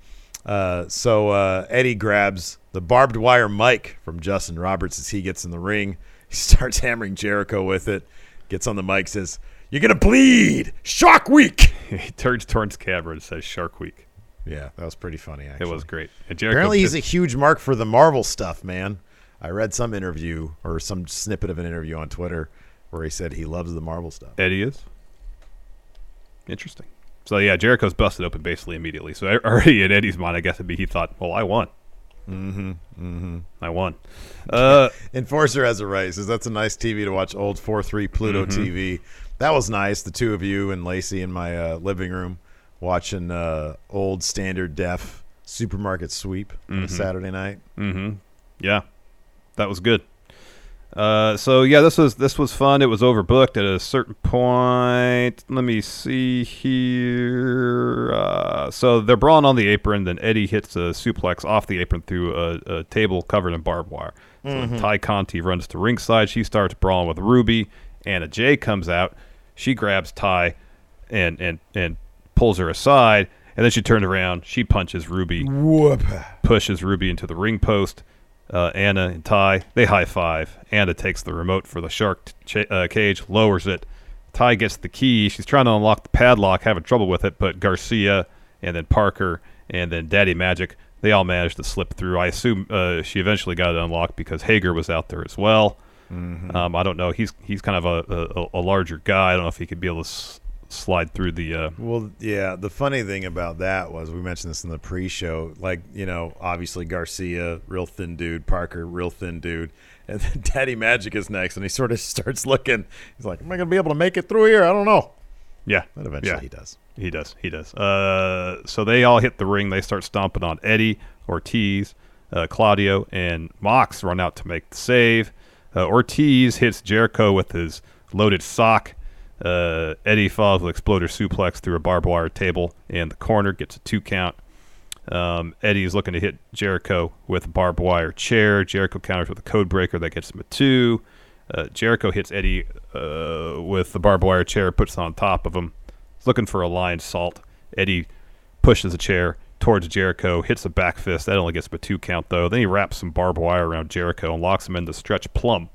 Uh, so uh, Eddie grabs the barbed wire mic from Justin Roberts as he gets in the ring. He starts hammering Jericho with it. Gets on the mic, says, "You're gonna bleed, Shark Week." he turns towards camera and says Shark Week. Yeah, that was pretty funny. Actually, It was great. Apparently, he's a huge mark for the Marvel stuff, man. I read some interview or some snippet of an interview on Twitter where he said he loves the Marvel stuff. Eddie is. Interesting. So yeah, Jericho's busted open basically immediately. So already in Eddie's mind, I guess it'd be he thought, well, I won. Mm-hmm. Mm-hmm. I won. Uh, Enforcer has a right. Says that's a nice TV to watch. Old four three Pluto Mm-hmm. TV. That was nice. The two of you and Lacey in my uh, living room watching uh, old standard def supermarket sweep on Mm-hmm. a Saturday night. Mm-hmm. Yeah, that was good. Uh, so yeah, this was this was fun. It was overbooked at a certain point. Let me see here. Uh, so they're brawling on the apron. Then Eddie hits a suplex off the apron through a, a table covered in barbed wire. So Tay Conti runs to ringside. She starts brawling with Ruby. Anna Jay comes out. She grabs Tay and and and pulls her aside. And then she turns around. She punches Ruby Whoop. pushes Ruby into the ring post. Uh, Anna and Tay they high five. Anna takes the remote for the shark ch- uh, cage, lowers it. Tay gets the key. She's trying to unlock the padlock, having trouble with it, but Garcia and then Parker and then Daddy Magic they all managed to slip through. I assume uh, she eventually got it unlocked because Hager was out there as well. Um, I don't know. He's he's kind of a, a, a larger guy. I don't know if he could be able to s- slide through the. Uh, Well, yeah. The funny thing about that was we mentioned this in the pre-show. Like, you know, obviously Garcia, real thin dude. Parker, real thin dude. And then Daddy Magic is next, and he sort of starts looking. He's like, "Am I going to be able to make it through here? I don't know." yeah, But eventually yeah. he does. He does. He does. Uh, so they all hit the ring. They start stomping on Eddie, Ortiz, uh, Claudio, and Mox run out to make the save. Uh, Ortiz hits Jericho with his loaded sock. Uh, Eddie follows with exploder suplex through a barbed wire table in the corner, gets a two count. Um, Eddie is looking to hit Jericho with a barbed wire chair. Jericho counters with a code breaker that gets him a two. Uh, Jericho hits Eddie uh, with the barbed wire chair, puts on top of him. He's looking for a Lionsault. Eddie pushes a chair towards Jericho, hits a back fist. That only gets him a two count, though. Then he wraps some barbed wire around Jericho and locks him into stretch plum.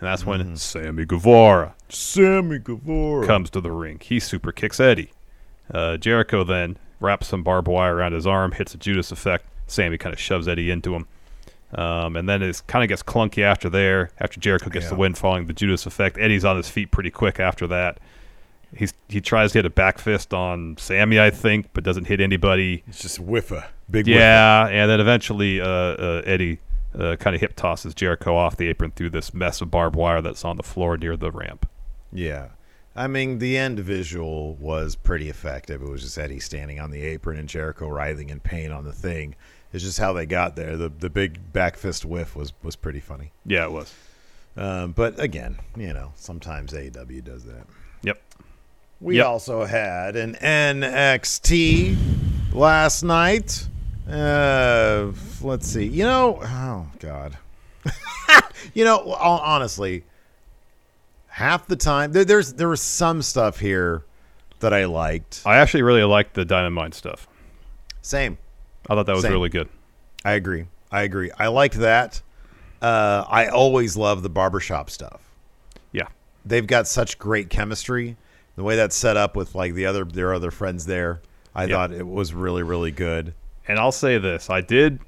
And that's when Sammy Guevara Sammy Guevara. comes to the ring. He super kicks Eddie. Uh, Jericho then wraps some barbed wire around his arm, hits a Judas effect. Sammy kind of shoves Eddie into him. Um, and then it kind of gets clunky after there. After Jericho gets the Yeah. win following the Judas effect, Eddie's on his feet pretty quick after that. He's he tries to hit a back fist on Sammy, I think, but doesn't hit anybody. It's just whiffa. Big. Yeah, and then eventually uh, uh, Eddie uh, kind of hip tosses Jericho off the apron through this mess of barbed wire that's on the floor near the ramp. Yeah. I mean, the end visual was pretty effective. It was just Eddie standing on the apron and Jericho writhing in pain on the thing. It's just how they got there. The the big back fist whiff was was pretty funny. Yeah, it was. Um, but again, you know, sometimes AEW does that. Yep. We Yep. also had an NXT last night. Uh, let's see. You know, oh god. you know, honestly, half the time there, there's there was some stuff here that I liked. I actually really liked the Diamond Mine stuff. Same. I thought that was Same. really good. I agree. I agree. I liked that. Uh, I always love the barbershop stuff. Yeah. they've got such great chemistry. The way that's set up with like the other their other friends there, I Yeah. thought it was really really good. And I'll say this: I did.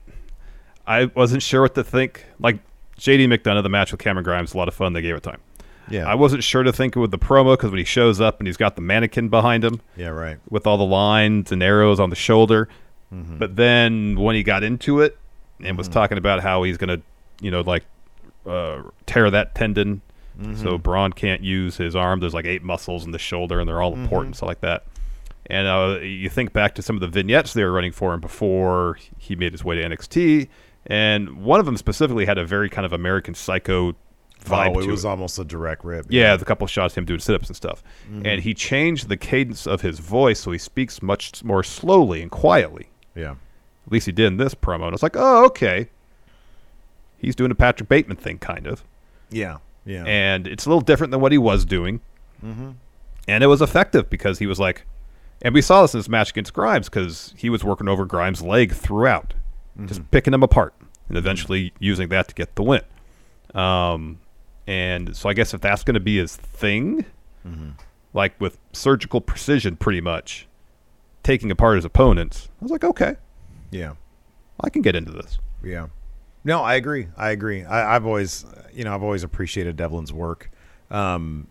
I wasn't sure what to think. Like JD McDonagh, the match with Cameron Grimes, a lot of fun. They gave it time. Yeah, I wasn't sure to think with the promo because when he shows up and he's got the mannequin behind him yeah, right. with all the lines and arrows on the shoulder. Mm-hmm. But then when he got into it and was talking about how he's gonna, you know, like uh, tear that tendon, Mm-hmm. so Bron can't use his arm. There's like eight muscles in the shoulder, and they're all Mm-hmm. important, stuff like that. And uh, you think back to some of the vignettes they were running for him before he made his way to NXT, and one of them specifically had a very kind of American Psycho vibe oh, it was it. almost a direct rip. Yeah, the couple shots of him doing sit-ups and stuff, Mm-hmm. and he changed the cadence of his voice so he speaks much more slowly and quietly. yeah, At least he did in this promo. And it's like, oh, okay. He's doing a Patrick Bateman thing, kind of, yeah, yeah. and it's a little different than what he was doing. Mm-hmm. And it was effective because he was like, and we saw this in his match against Grimes because he was working over Grimes' leg throughout, Mm-hmm. just picking him apart, and eventually using that to get the win. Um, and so I guess if that's going to be his thing, Mm-hmm. like with surgical precision, pretty much taking apart his opponents, I was like, okay, yeah, I can get into this. yeah. No, I agree. I agree. I, I've always, you know, I've always appreciated Devlin's work. Um,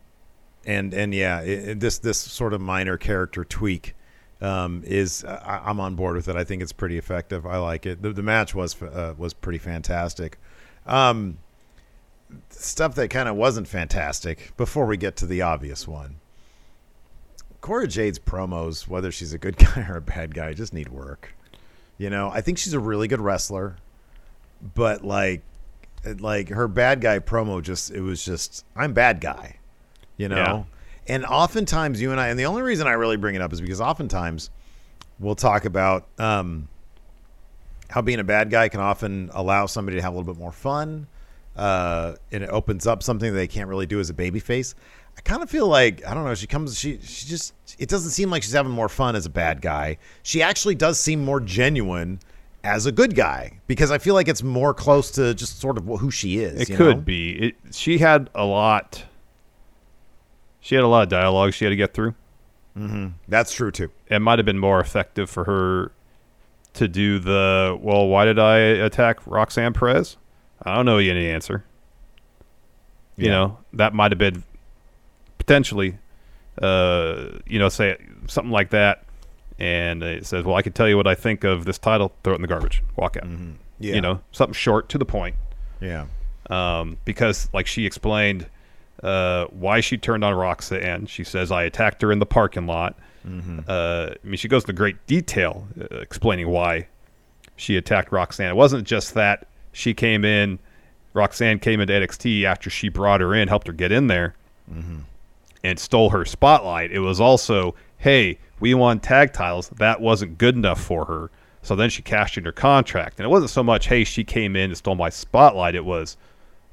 and and yeah, it, this this sort of minor character tweak um, is I, I'm on board with it. I think it's pretty effective. I like it. The, the match was uh, was pretty fantastic. Um, stuff that kind of wasn't fantastic before we get to the obvious one. Cora Jade's promos, whether she's a good guy or a bad guy, just need work. You know, I think she's a really good wrestler, but like, like her bad guy promo just it was just I'm bad guy, you know. Yeah. And oftentimes you and I, and the only reason I really bring it up is because oftentimes we'll talk about um, how being a bad guy can often allow somebody to have a little bit more fun, uh, and it opens up something that they can't really do as a baby face. I kind of feel like I don't know. She comes. She she just. It doesn't seem like she's having more fun as a bad guy. She actually does seem more genuine as a good guy because I feel like it's more close to just sort of who she is. It could know? be. It, she had a lot. She had a lot of dialogue she had to get through. That's true too. It might have been more effective for her to do the well. Why did I attack Roxanne Perez? I don't know any answer. You Yeah. know that might have been potentially uh, you know, say something like that, and it says, "Well, I can tell you what I think of this title. Throw it in the garbage. Walk out." Yeah. You know, something short to the point. Yeah. Um, because, like she explained, uh, why she turned on Roxanne. She says, "I attacked her in the parking lot." Uh, I mean, she goes into great detail uh, explaining why she attacked Roxanne. It wasn't just that she came in, Roxanne came into NXT after she brought her in, helped her get in there, and stole her spotlight. It was also, hey, we won tag titles. That wasn't good enough for her. So then she cashed in her contract. And it wasn't so much, hey, she came in and stole my spotlight. It was,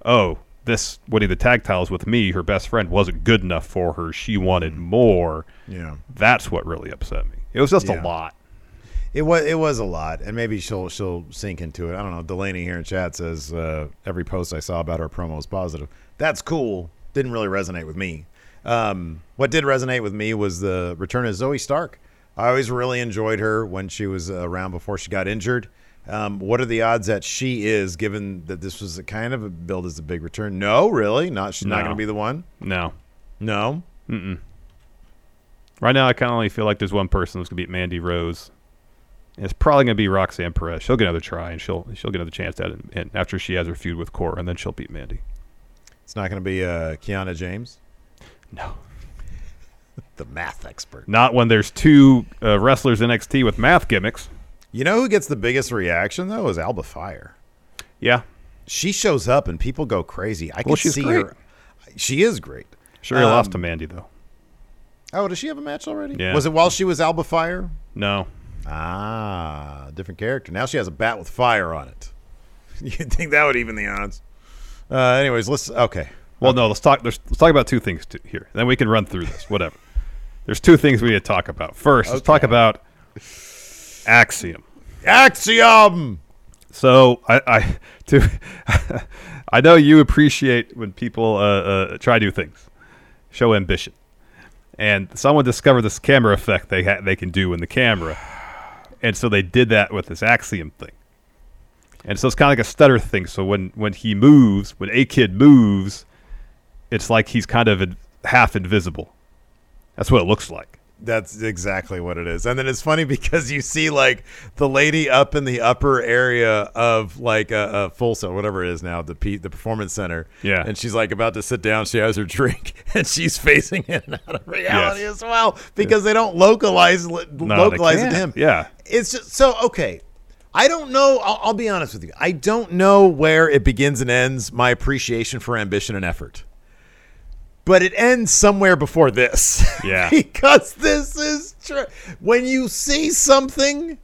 oh, this winning the tag titles with me, her best friend, wasn't good enough for her. She wanted more. Yeah. That's what really upset me. It was just Yeah. a lot. It was it was a lot, and maybe she'll she'll sink into it. I don't know. Delaney here in chat says uh, every post I saw about her promo was positive. That's cool. Didn't really resonate with me. Um, what did resonate with me was the return of Zoey Stark. I always really enjoyed her when she was around before she got injured. Um, what are the odds that she is, given that this was a kind of a build as a big return? No, really, not. She's not going to be the one. No. No, Right now, I kind of only feel like there's one person who's going to beat Mandy Rose. And it's probably going to be Roxanne Perez. She'll get another try, and she'll she'll get another chance at it and after she has her feud with Cora, and then she'll beat Mandy. it's not going to be uh, Kiana James, No. the math expert. Not when there's two uh, wrestlers in NXT with math gimmicks. You know who gets the biggest reaction though is Alba Fire. Yeah. She shows up and people go crazy. I can Well, see great. her. She is great. Sure, he lost Um, to Mandy, though. Oh, does she have a match already? Yeah. Was it while she was Alba Fire? No. Ah, different character. Now she has a bat with fire on it. You'd think that would even the odds. Uh, anyways, let's. Okay. Well, no. Let's talk. Let's talk about two things to, here. Then we can run through this. Whatever. There's two things we need to talk about. First, let's talk about Axiom. Axiom. So I, I to I know you appreciate when people uh, uh, try new things, show ambition, and someone discovered this camera effect they ha- they can do in the camera, and so they did that with this axiom thing, and so it's kind of like a stutter thing. So when when he moves, when a kid moves, it's like he's kind of in, half invisible. That's what it looks like. That's exactly what it is. And then it's funny because you see like the lady up in the upper area of like a, a full set, whatever it is now, the P, the performance center. Yeah. And she's like about to sit down. She has her drink and she's facing in and out of reality Yes. as well because they don't localize No, localize it to him. Yeah. It's just so okay. I don't know. I'll, I'll be honest with you. I don't know where it begins and ends my appreciation for ambition and effort. But it ends somewhere before this. Yeah. because this is true. When you see something,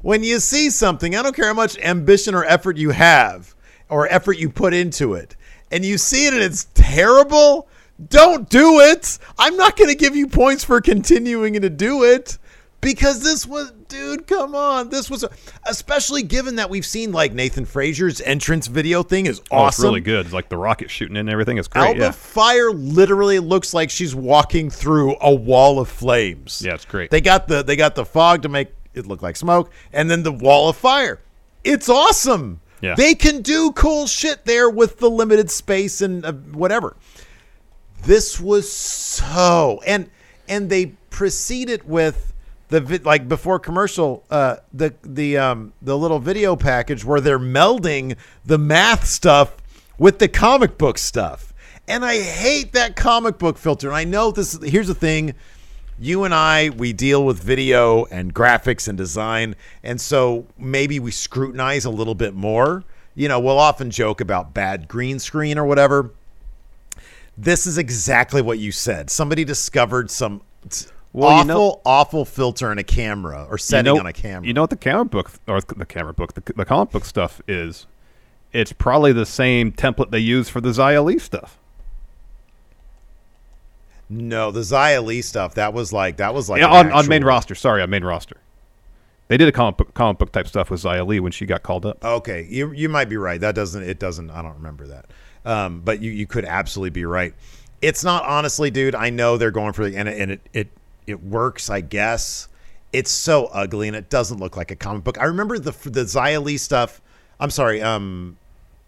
when you see something, I don't care how much ambition or effort you have or effort you put into it, and you see it and it's terrible, don't do it. I'm not going to give you points for continuing to do it because this was, dude, come on. This was, especially given that we've seen like Nathan Frazer's entrance video thing is Oh, it's awesome. really good. It's like the rocket shooting in and everything. It's great. Alba yeah. Fire literally looks like she's walking through a wall of flames. Yeah, it's great. They got the they got the fog to make it look like smoke, and then the wall of fire. It's awesome. Yeah. They can do cool shit there with the limited space and uh, whatever. This was so and and they proceeded with the vi- like before commercial uh the the um the little video package where they're melding the math stuff with the comic book stuff. And I hate that comic book filter. And I know this here's the thing you and I, we deal with video and graphics and design. And so maybe we scrutinize a little bit more. You know, we'll often joke about bad green screen or whatever. This is exactly what you said. Somebody discovered some Well, awful, you know- awful filter in a camera or setting you know, on a camera. You know what the comic book or the camera book, the, the comic book stuff is? It's probably the same template they use for the Xia Li stuff. no, the Xia Li stuff, that was like, that was like Yeah, on, on main roster. Sorry, on main roster. They did a comic book, comic book type stuff with Xia Li when she got called up. Okay, you you might be right. That doesn't it doesn't I don't remember that. Um, but you you could absolutely be right. It's not honestly, dude. I know they're going for the and it and it it, it works. I guess it's so ugly and it doesn't look like a comic book. I remember the the Xia Li stuff. I'm sorry. Um,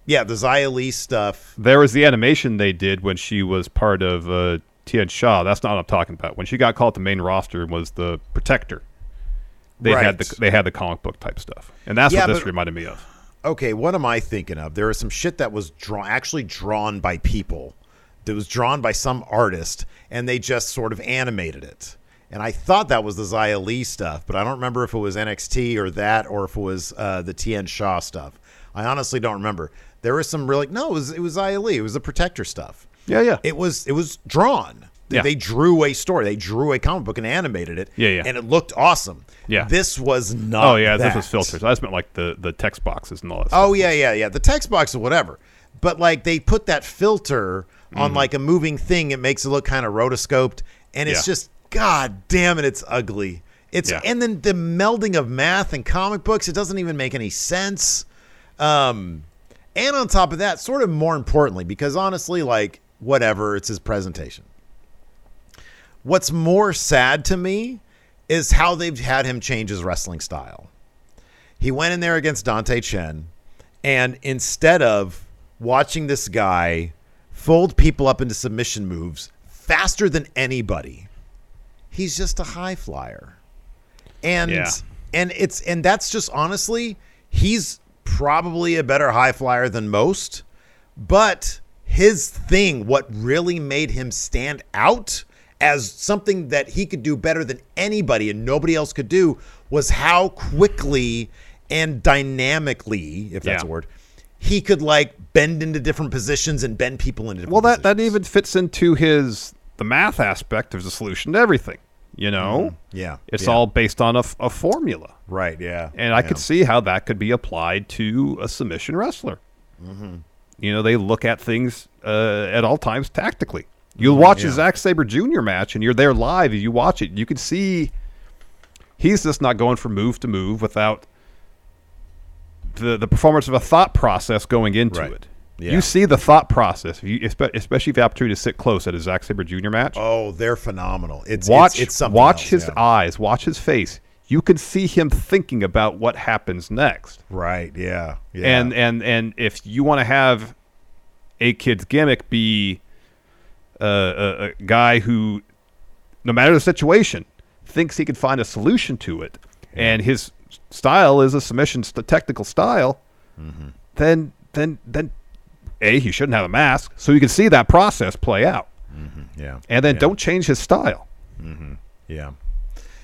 yeah, the Xia Li stuff. There was the animation they did when she was part of uh, Tian Sha. That's not what I'm talking about. When she got called to main roster and was the protector. They had the they had the comic book type stuff, and that's Yeah, what this but- reminded me of. okay, what am I thinking of? There was some shit that was drawn, actually drawn by people. That was drawn by some artist, and they just sort of animated it. And I thought that was the Xia Li stuff, but I don't remember if it was NXT or that, or if it was uh, the Tian Sha stuff. I honestly don't remember. There was some really no, it was it was Xia Li. It was the Protector stuff. Yeah, yeah. It was it was drawn. They- Yeah. They drew a story. They drew a comic book and animated it. Yeah, yeah. And it looked awesome. Yeah. This was not. oh yeah, that. this was filters. I just meant like the the text boxes and all that. Oh yeah, yeah, yeah. The text box or whatever. But like they put that filter on Mm-hmm. like a moving thing, it makes it look kind of rotoscoped, and it's Yeah. just god damn it, it's ugly. It's Yeah. and then the melding of math and comic books, it doesn't even make any sense. Um, and on top of that, sort of more importantly, because honestly, like whatever, it's his presentation. What's more sad to me is how they've had him change his wrestling style. He went in there against Dante Chen, and instead of watching this guy fold people up into submission moves faster than anybody, he's just a high flyer. And Yeah. and it's and that's just honestly, he's probably a better high flyer than most, but his thing, what really made him stand out as something that he could do better than anybody and nobody else could do, was how quickly and dynamically, if that's Yeah. a word, he could like bend into different positions and bend people into different Well, that that even fits into his the math aspect of the solution to everything. You know, Yeah, it's yeah. all based on a formula, right. Yeah, and I yeah. could see how that could be applied to a submission wrestler. Mm-hmm. You know, they look at things uh, at all times tactically. You watch Mm-hmm. yeah. a Zack Sabre Jr. match, and you're there live, and you watch it. You can see he's just not going from move to move without the the performance of a thought process going into Right. it. Yeah. You see the thought process, if you, especially if you have the opportunity to sit close at a Zack Sabre Jr. match. Oh, they're phenomenal. It's watch It's, it's something watch else, his yeah. eyes, watch his face. You can see him thinking about what happens next. Right. Yeah. Yeah. And and and if you want to have a kid's gimmick be uh, a, a guy who, no matter the situation, thinks he can find a solution to it, and his style is a submission st- technical style, Mm-hmm. then then then a he shouldn't have a mask, so you can see that process play out, yeah. and then yeah. don't change his style. Yeah.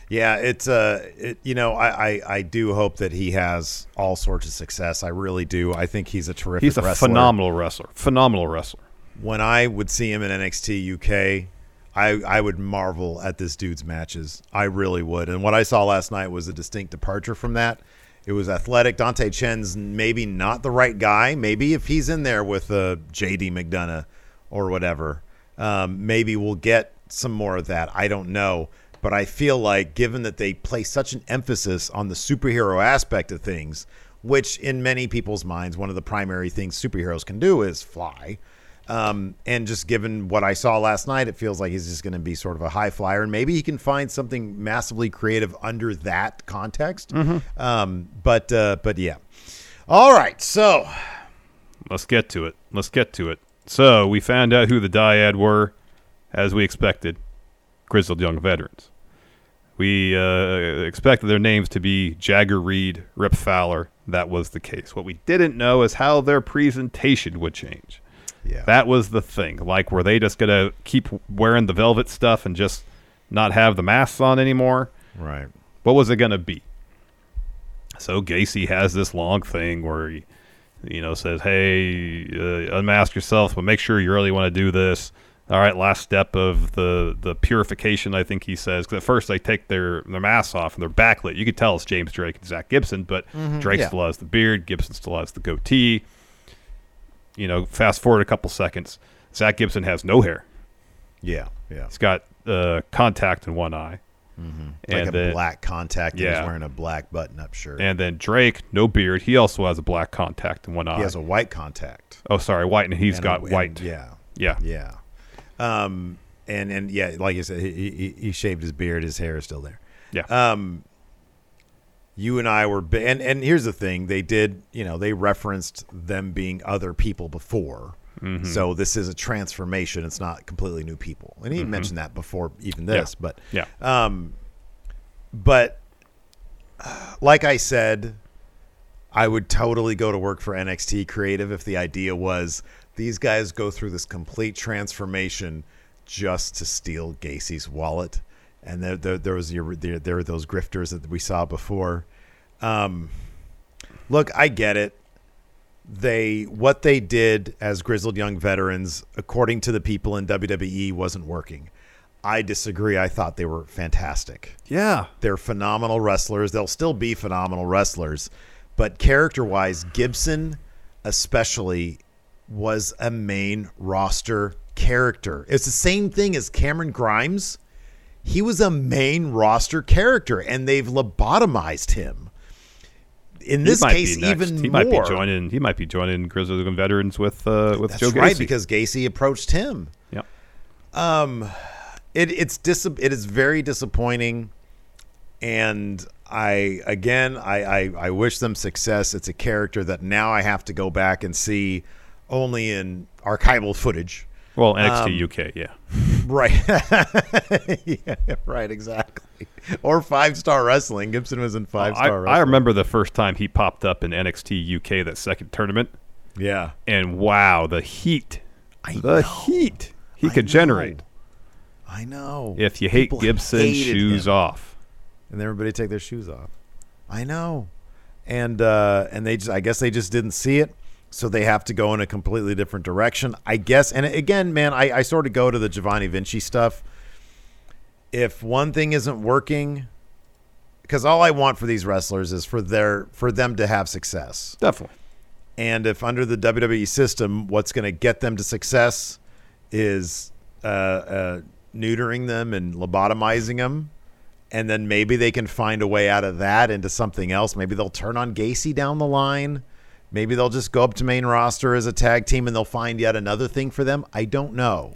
Yeah, it's uh it, you know, I, I I do hope that he has all sorts of success. I really do. I think he's a terrific He's a wrestler. phenomenal wrestler. Phenomenal wrestler. When I would see him in NXT UK, I I would marvel at this dude's matches. I really would. And what I saw last night was a distinct departure from that. It was athletic. Dante Chen's maybe not the right guy. Maybe if he's in there with uh, JD McDonough or whatever, um, maybe we'll get some more of that. I don't know. But I feel like, given that they place such an emphasis on the superhero aspect of things, which in many people's minds, one of the primary things superheroes can do is fly. Um, and just given what I saw last night, it feels like he's just going to be sort of a high flyer, and maybe he can find something massively creative under that context. Um, but uh, but yeah, all right. So Let's get to it. Let's get to it. So we found out who the dyad were, as we expected, grizzled young veterans. We uh, expected their names to be Jagger Reed, Rip Fowler. That was the case. What we didn't know is how their presentation would change. Yeah, That was the thing. Like, were they just gonna keep wearing the velvet stuff and just not have the masks on anymore? right. what was it going to be? So Gacy has this long thing where he, you know, says, "Hey, uh, unmask yourself, but make sure you really want to do this." All right, last step of the the purification, I think he says. Because at first they take their their masks off and they're backlit. You could tell it's James Drake and Zach Gibson, but Drake yeah. still has the beard. Gibson still has the goatee. You know, fast forward a couple seconds, Zach Gibson has no hair. Yeah, yeah. He's got uh, contact in one eye, and like a then black contact. and Yeah. he's wearing a black button-up shirt. And then Drake, no beard. He also has a black contact in one eye. he has a white contact. oh, sorry, white, and he's and got a- and- white. yeah, yeah, yeah. Um, and and yeah, like you said, he, he, he shaved his beard. His hair is still there. yeah. Um, you and I were, and and here's the thing: they did, you know, they referenced them being other people before. So this is a transformation. It's not completely new people. And he mentioned that before even this, but Yeah. um, but uh, like I said, I would totally go to work for NXT Creative if the idea was these guys go through this complete transformation just to steal Gacy's wallet. And there, there, there was your, there, there were those grifters that we saw before. Um, look, I get it. They what they did as grizzled young veterans, according to the people in WWE, wasn't working. I disagree. I thought they were fantastic. Yeah. They're phenomenal wrestlers. They'll still be phenomenal wrestlers. But character wise, Gibson, especially, was a main roster character. It's the same thing as Cameron Grimes. He was a main roster character, and they've lobotomized him. In this case, even he more. might be joining. He might be joining Grizzlies and Veterans with uh, with That's Joe right, Gacy. because Gacy approached him. yeah. Um, it it's dis- it is very disappointing and i again I, I i wish them success it's a character that now i have to go back and see only in archival footage Well, NXT Um, UK, yeah. right yeah right exactly or five star wrestling gibson was in five I, star I wrestling remember the first time he popped up in NXT UK that second tournament, yeah and wow, the heat, I the know. heat he I could know. generate. i know If you hate People Gibson, shoes him. off. and everybody take their shoes off. I know, and uh, and they just I guess they just didn't see it, so they have to go in a completely different direction. I guess, and again, man, I, I sort of go to the Giovanni Vinci stuff. If one thing isn't working, because all I want for these wrestlers is for their for them to have success. Definitely. And if under the WWE system, what's going to get them to success is uh, uh, neutering them and lobotomizing them, and then maybe they can find a way out of that into something else. Maybe they'll turn on Gacy down the line. Maybe they'll just go up to main roster as a tag team and they'll find yet another thing for them. I don't know,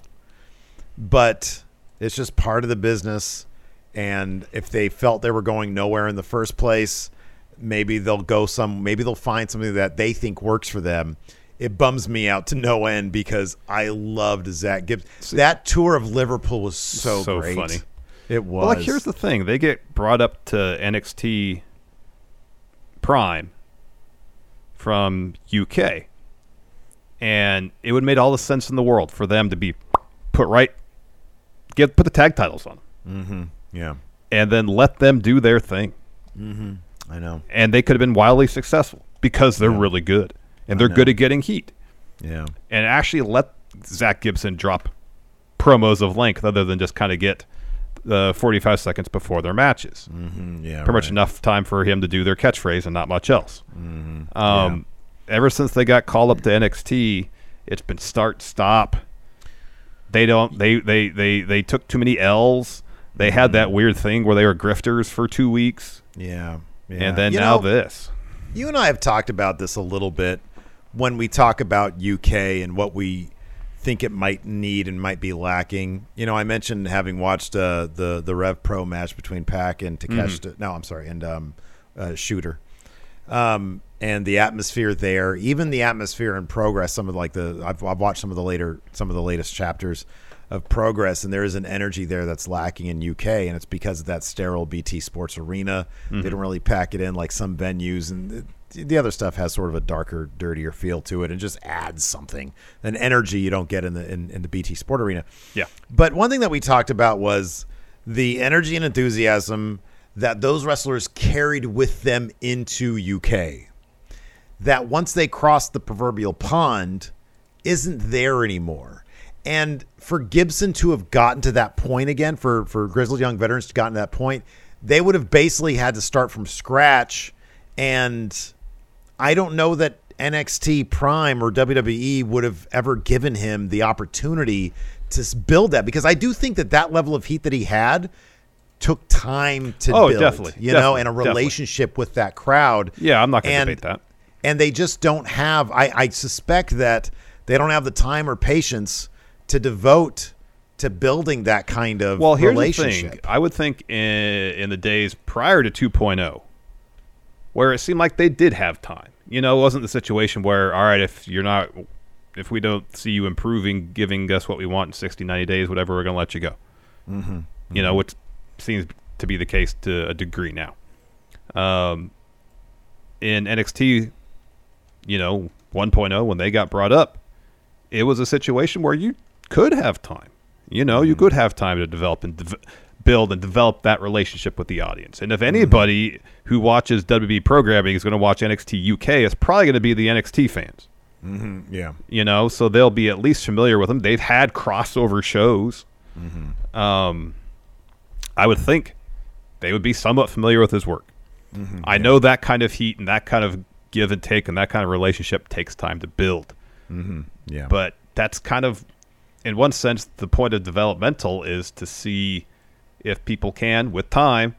but it's just part of the business. And if they felt they were going nowhere in the first place, maybe they'll go some maybe they'll find something that they think works for them it bums me out to no end because i loved zach gibbs that tour of liverpool was so, So great funny. it was Well, like here's the thing: they get brought up to NXT Prime from UK, and it would have made all the sense in the world for them to be put right, get put the tag titles on them, mm-hmm. yeah. And then let them do their thing, mm-hmm. i know. And they could have been wildly successful because they're really good. And they're good at getting heat, yeah. And actually let Zach Gibson drop promos of length other than just kind of get the 45 seconds before their matches. Mm, yeah pretty much enough time for him to do their catchphrase and not much else. Um, Ever since they got called up to NXT, it's been start stop. They don't. They they they they took too many L's. They had that weird thing where they were grifters for two weeks, yeah, yeah. and then You now know, this. You and I have talked about this a little bit when we talk about UK and what we think it might need and might be lacking. You know, I mentioned having watched uh, the the Rev Pro match between Pac and Takeshita. No, I'm sorry, and um, uh, Shooter. Um, and the atmosphere there, even the atmosphere in progress. Some of like the I've, I've watched some of the later some of the latest chapters of progress, and there is an energy there that's lacking in UK, and it's because of that sterile BT Sports Arena. They don't really pack it in like some venues, and the, the other stuff has sort of a darker, dirtier feel to it, and just adds something, an energy you don't get in the in, in the BT Sport Arena. Yeah. But one thing that we talked about was the energy and enthusiasm that those wrestlers carried with them into UK. That once they crossed the proverbial pond, isn't there anymore. And for Gibson to have gotten to that point again, for for grizzled young veterans to gotten to that point, they would have basically had to start from scratch. And I don't know that NXT Prime or WWE would have ever given him the opportunity to build that because I do think that that level of heat that he had took time to Oh, build, definitely, you know, definitely, and a definitely. relationship with that crowd. Yeah, I'm not going to debate that. And they just don't have. I, I suspect that they don't have the time or patience to devote to building that kind of Well, here's the thing. I would think in, in the days prior to 2.0, where it seemed like they did have time. You know, it wasn't the situation where, all right, if you're not if we don't see you improving, giving us what we want in 60, 90 days, whatever, we're going to let you go. Mm-hmm. You know, which seems to be the case to a degree now. Um, in NXT, you know, 1.0, when they got brought up, it was a situation where you could have time. You know, you could have time to develop and dev- build and develop that relationship with the audience. And if mm-hmm. anybody who watches WB programming is going to watch NXT UK, it's probably going to be the NXT fans. Mm-hmm, yeah. You know, so they'll be at least familiar with them. They've had crossover shows. Mm-hmm. Um, I would think they would be somewhat familiar with his work. I know that kind of heat and that kind of give and take and that kind of relationship takes time to build. Yeah. But that's kind of, in one sense, the point of developmental is to see if people can, with time,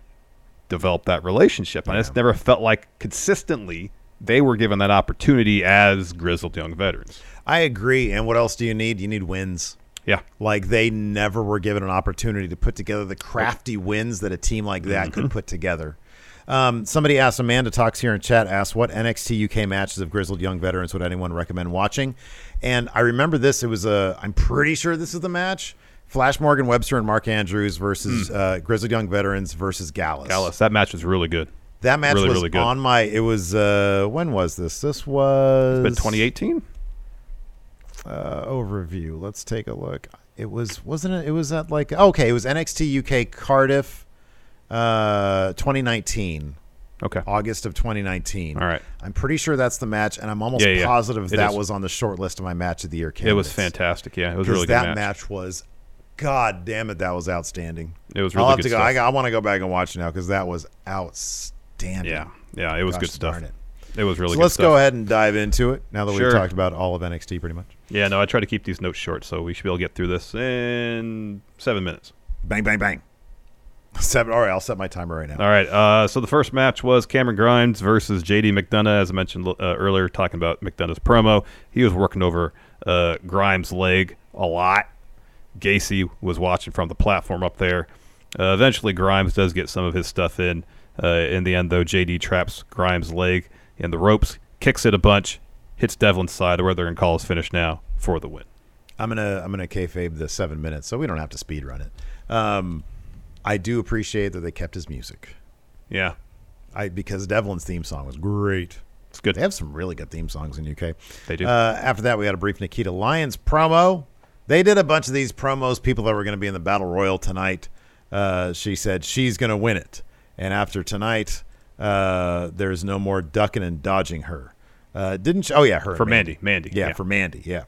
develop that relationship. And it's never felt like consistently they were given that opportunity as grizzled young veterans. I agree. And what else do you need? You need wins. Yeah. Like they never were given an opportunity to put together the crafty wins that a team like that Mm-hmm. could put together. Um, somebody asked Amanda talks here in chat asked what NXT UK matches of grizzled young veterans would anyone recommend watching? And I remember this. It was a. I'm pretty sure this is the match. Flash Morgan Webster and Mark Andrews versus uh, grizzled young veterans versus Gallus. Dallas, that match was really good. That match Really, was really good. on my. It was. Uh, when was this? This was. But 2018? uh, overview. Let's take a look. It was wasn't it? It was at like okay. It was NXT UK Cardiff, uh, 2019, Okay. August of 2019. All right. I'm pretty sure that's the match, and I'm almost Yeah, yeah. positive It that is. was on the short list of my match of the year. It was fantastic. Yeah, it was really good that match. was, God damn it, that was outstanding. It was I'll really have good to go. stuff. I, I want to go back and watch it now because that was outstanding. yeah, yeah, it was Gosh good stuff. darn it. It was really so good let's stuff. go ahead and dive into it now that we've talked about all of NXT pretty much. Yeah, no, I try to keep these notes short, so we should be able to get through this in seven minutes. Bang, bang, bang. Seven. All right, I'll set my timer right now. All right. Uh, so the first match was Cameron Grimes versus JD McDonough, as I mentioned uh, earlier, talking about McDonough's promo. He was working over uh, Grimes' leg a lot. Gacy was watching from the platform up there. Uh, eventually, Grimes does get some of his stuff in. Uh, in the end, though, JD traps Grimes' leg in the ropes, kicks it a bunch, hits Devlin's side, where they're going to call his finish now for the win. I'm gonna I'm gonna kayfabe the seven minutes, so we don't have to speed run it. Um, I do appreciate that they kept his music. Yeah, I because Devlin's theme song was great. it's good. They have some really good theme songs in UK. They do. Uh, after that, we had a brief Nikita Lyons promo. They did a bunch of these promos. People that were going to be in the battle royal tonight. Uh, she said she's going to win it, and after tonight, uh, there's no more ducking and dodging her. Uh, didn't she? Oh yeah, her For and Mandy. Mandy, Yeah, yeah. for Mandy. Yeah.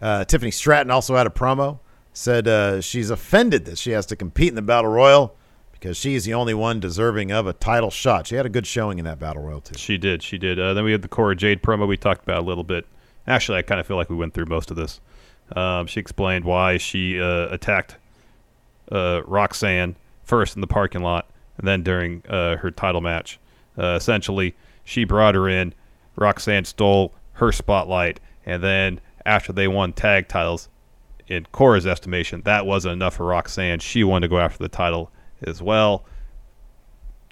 Uh, Tiffany Stratton also had a promo. Said uh, she's offended that she has to compete in the battle royal because she's the only one deserving of a title shot. She had a good showing in that battle royal too. She did. She did. Uh, then we had the Cora Jade promo we talked about a little bit. Actually, I kind of feel like we went through most of this. Um, she explained why she uh, attacked uh, Roxanne first in the parking lot and then during uh, her title match. Uh, essentially, she brought her in. Roxanne stole her spotlight, and then after they won tag titles, in Cora's estimation, that wasn't enough for Roxanne. She wanted to go after the title as well.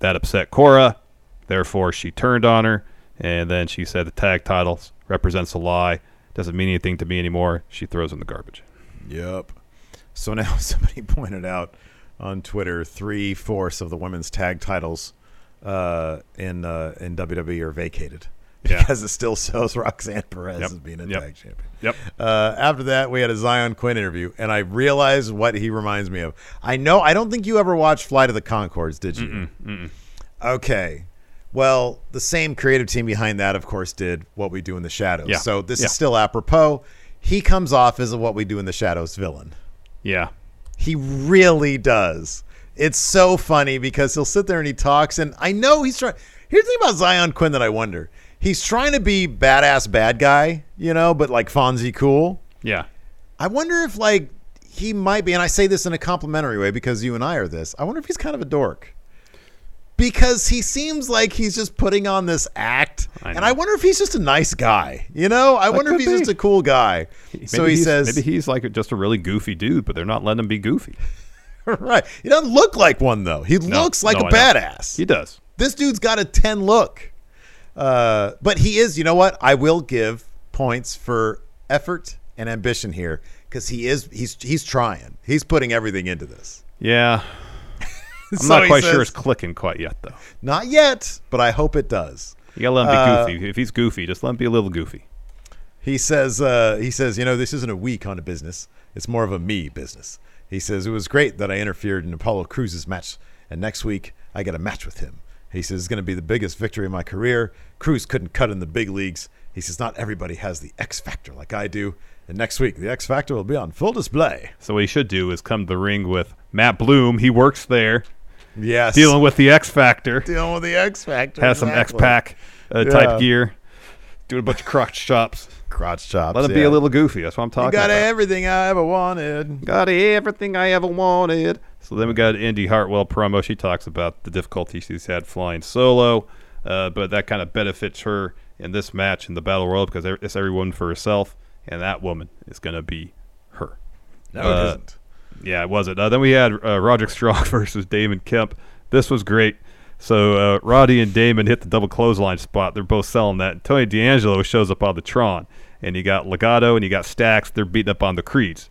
That upset Cora. Therefore, she turned on her, and then she said the tag titles represents a lie. Doesn't mean anything to me anymore. She throws in the garbage. Yep. So now somebody pointed out on Twitter three fourths of the women's tag titles uh, in uh, in WWE are vacated Yeah. because it still shows Roxanne Perez Yep. as being a Yep. tag champion. Yep. Uh, after that, we had a Zion Quinn interview, and I realized what he reminds me of. I know. I don't think you ever watched Flight of the Conchords, did you? Okay. Well, the same creative team behind that, of course, did What We Do in the Shadows. Yeah. So this Yeah. is still apropos. He comes off as a What We Do in the Shadows villain. Yeah. He really does. It's so funny because he'll sit there and he talks, and I know he's trying. Here's the thing about Zion Quinn that I wonder. He's trying to be badass bad guy, you know, but like Fonzie cool. Yeah. I wonder if like he might be, and I say this in a complimentary way because you and I are this. I wonder if he's kind of a dork. Because he seems like he's just putting on this act, I and. I wonder if he's just a nice guy. You know, I wonder if he's be. just a cool guy. so he says, maybe he's like just a really goofy dude, but they're not letting him be goofy. right. He doesn't look like one though. He looks like no, a I badass. He does. this dude's got a 10 look. Uh, but he is, you know what? I will give points for effort and ambition here because he is he's he's trying. He's putting everything into this. Yeah. I'm So not quite sure says- it's clicking quite yet, though. Not yet, but I hope it does. You gotta let him be Uh, goofy. If he's goofy, just let him be a little goofy. He says, uh, he says, you know, this isn't a we kind of business. It's more of a me business. He says, it was great that I interfered in Apollo Crews's match, and next week I get a match with him. He says, it's going to be the biggest victory of my career. Cruz couldn't cut in the big leagues. He says, not everybody has the X factor like I do. And next week, the X factor will be on full display. So what he should do is come to the ring with Matt Bloom. He works there, Yes. dealing with the X Factor. Dealing with the X factor. Has some X-Pac uh, Yeah. type gear. Doing a bunch of crotch chops. Crotch chops. Let him be a little goofy. That's what I'm You talking got about. Got everything I ever wanted. Got everything I ever wanted. So then we got Indy Hartwell promo. She talks about the difficulty she's had flying solo, uh, but that kind of benefits her in this match in the Battle Royal because it's every woman for herself, and that woman is going to be her. No, Uh, it isn't. Yeah, it wasn't. Uh, then we had uh, Roderick Strong versus Damon Kemp. This was great. So uh, Roddy and Damon hit the double clothesline spot. They're both selling that. Tony D'Angelo shows up on the Tron, and you got Legato and you got Stacks. They're beating up on the Creeds,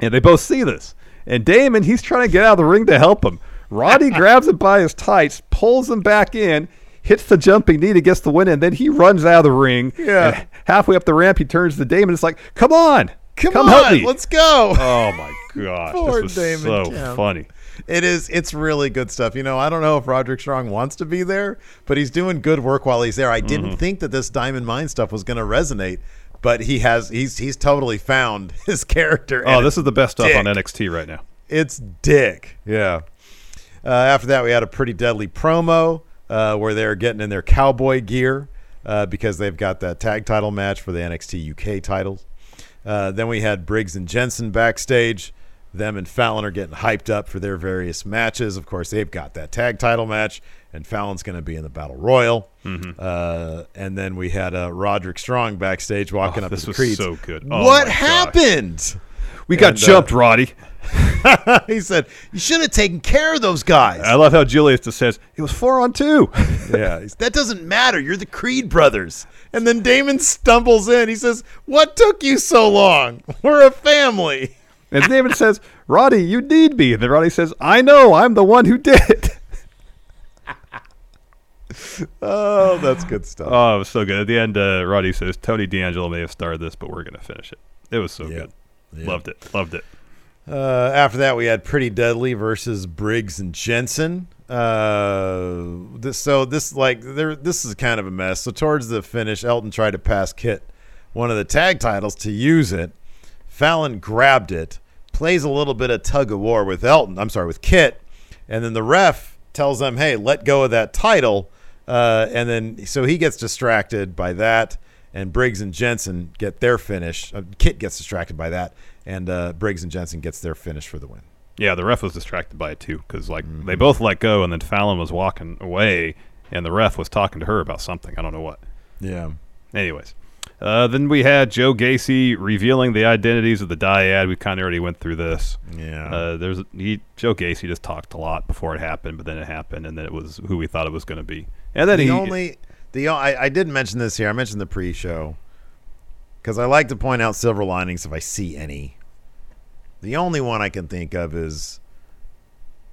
and they both see this. And Damon, he's trying to get out of the ring to help him. Roddy grabs him by his tights, pulls him back in, hits the jumping knee to get the win, and then he runs out of the ring. Yeah. Halfway up the ramp, he turns to Damon. It's like, "Come on, Come, come on, help me." let's go. Oh my gosh, Poor this was Damon so Kemp. funny. It is. It's really good stuff. You know, I don't know if Roderick Strong wants to be there, but he's doing good work while he's there. I didn't Mm-hmm. think that this Diamond Mine stuff was going to resonate, but he has. He's he's totally found his character. Oh, this is the best stuff on NXT right now. It's dick. Yeah. Uh, after that, we had a pretty deadly promo uh, where they're getting in their cowboy gear uh, because they've got that tag title match for the NXT UK titles. Uh, then we had Briggs and Jensen backstage. Them and Fallon are getting hyped up for their various matches. Of course, they've got that tag title match, and Fallon's going to be in the Battle Royal. Mm-hmm. Uh, and then we had uh, Roderick Strong backstage walking Oh, up this the was Creeds. so good. Oh, what happened? We got And, uh, jumped, Roddy. he said, "You should have taken care of those guys." I love how Julius just says it was four on two. yeah, that doesn't matter. You're the Creed brothers. And then Damon stumbles in. He says, "What took you so long? We're a family." and Damon says, "Roddy, you need me." And then Roddy says, "I know. I'm the one who did it." Oh, that's good stuff. Oh, it was so good. At the end, uh, Roddy says, "Tony D'Angelo may have started this, but we're gonna finish it." It was so Yeah. good. Yeah. Loved it. Loved it. Uh, after that, we had Pretty Deadly versus Briggs and Jensen. Uh, this so this like there this is kind of a mess. So towards the finish, Elton tried to pass Kit one of the tag titles to use it. Fallon grabbed it, plays a little bit of tug of war with Elton. I'm sorry, with Kit, and then the ref tells them, "Hey, let go of that title." Uh, and then so he gets distracted by that, and Briggs and Jensen get their finish. Uh, Kit gets distracted by that, and uh, Briggs and Jensen gets their finish for the win. Yeah, the ref was distracted by it too because like Mm-hmm. they both let go, and then Fallon was walking away, and the ref was talking to her about something. I don't know what. Yeah. Anyways, uh, then we had Joe Gacy revealing the identities of the dyad. We kind of already went through this. Yeah. Uh, there's he Joe Gacy just talked a lot before it happened, but then it happened, and then it was who we thought it was going to be. And then the he only the I, I did mention this here. I mentioned the pre-show because I like to point out silver linings if I see any. The only one I can think of is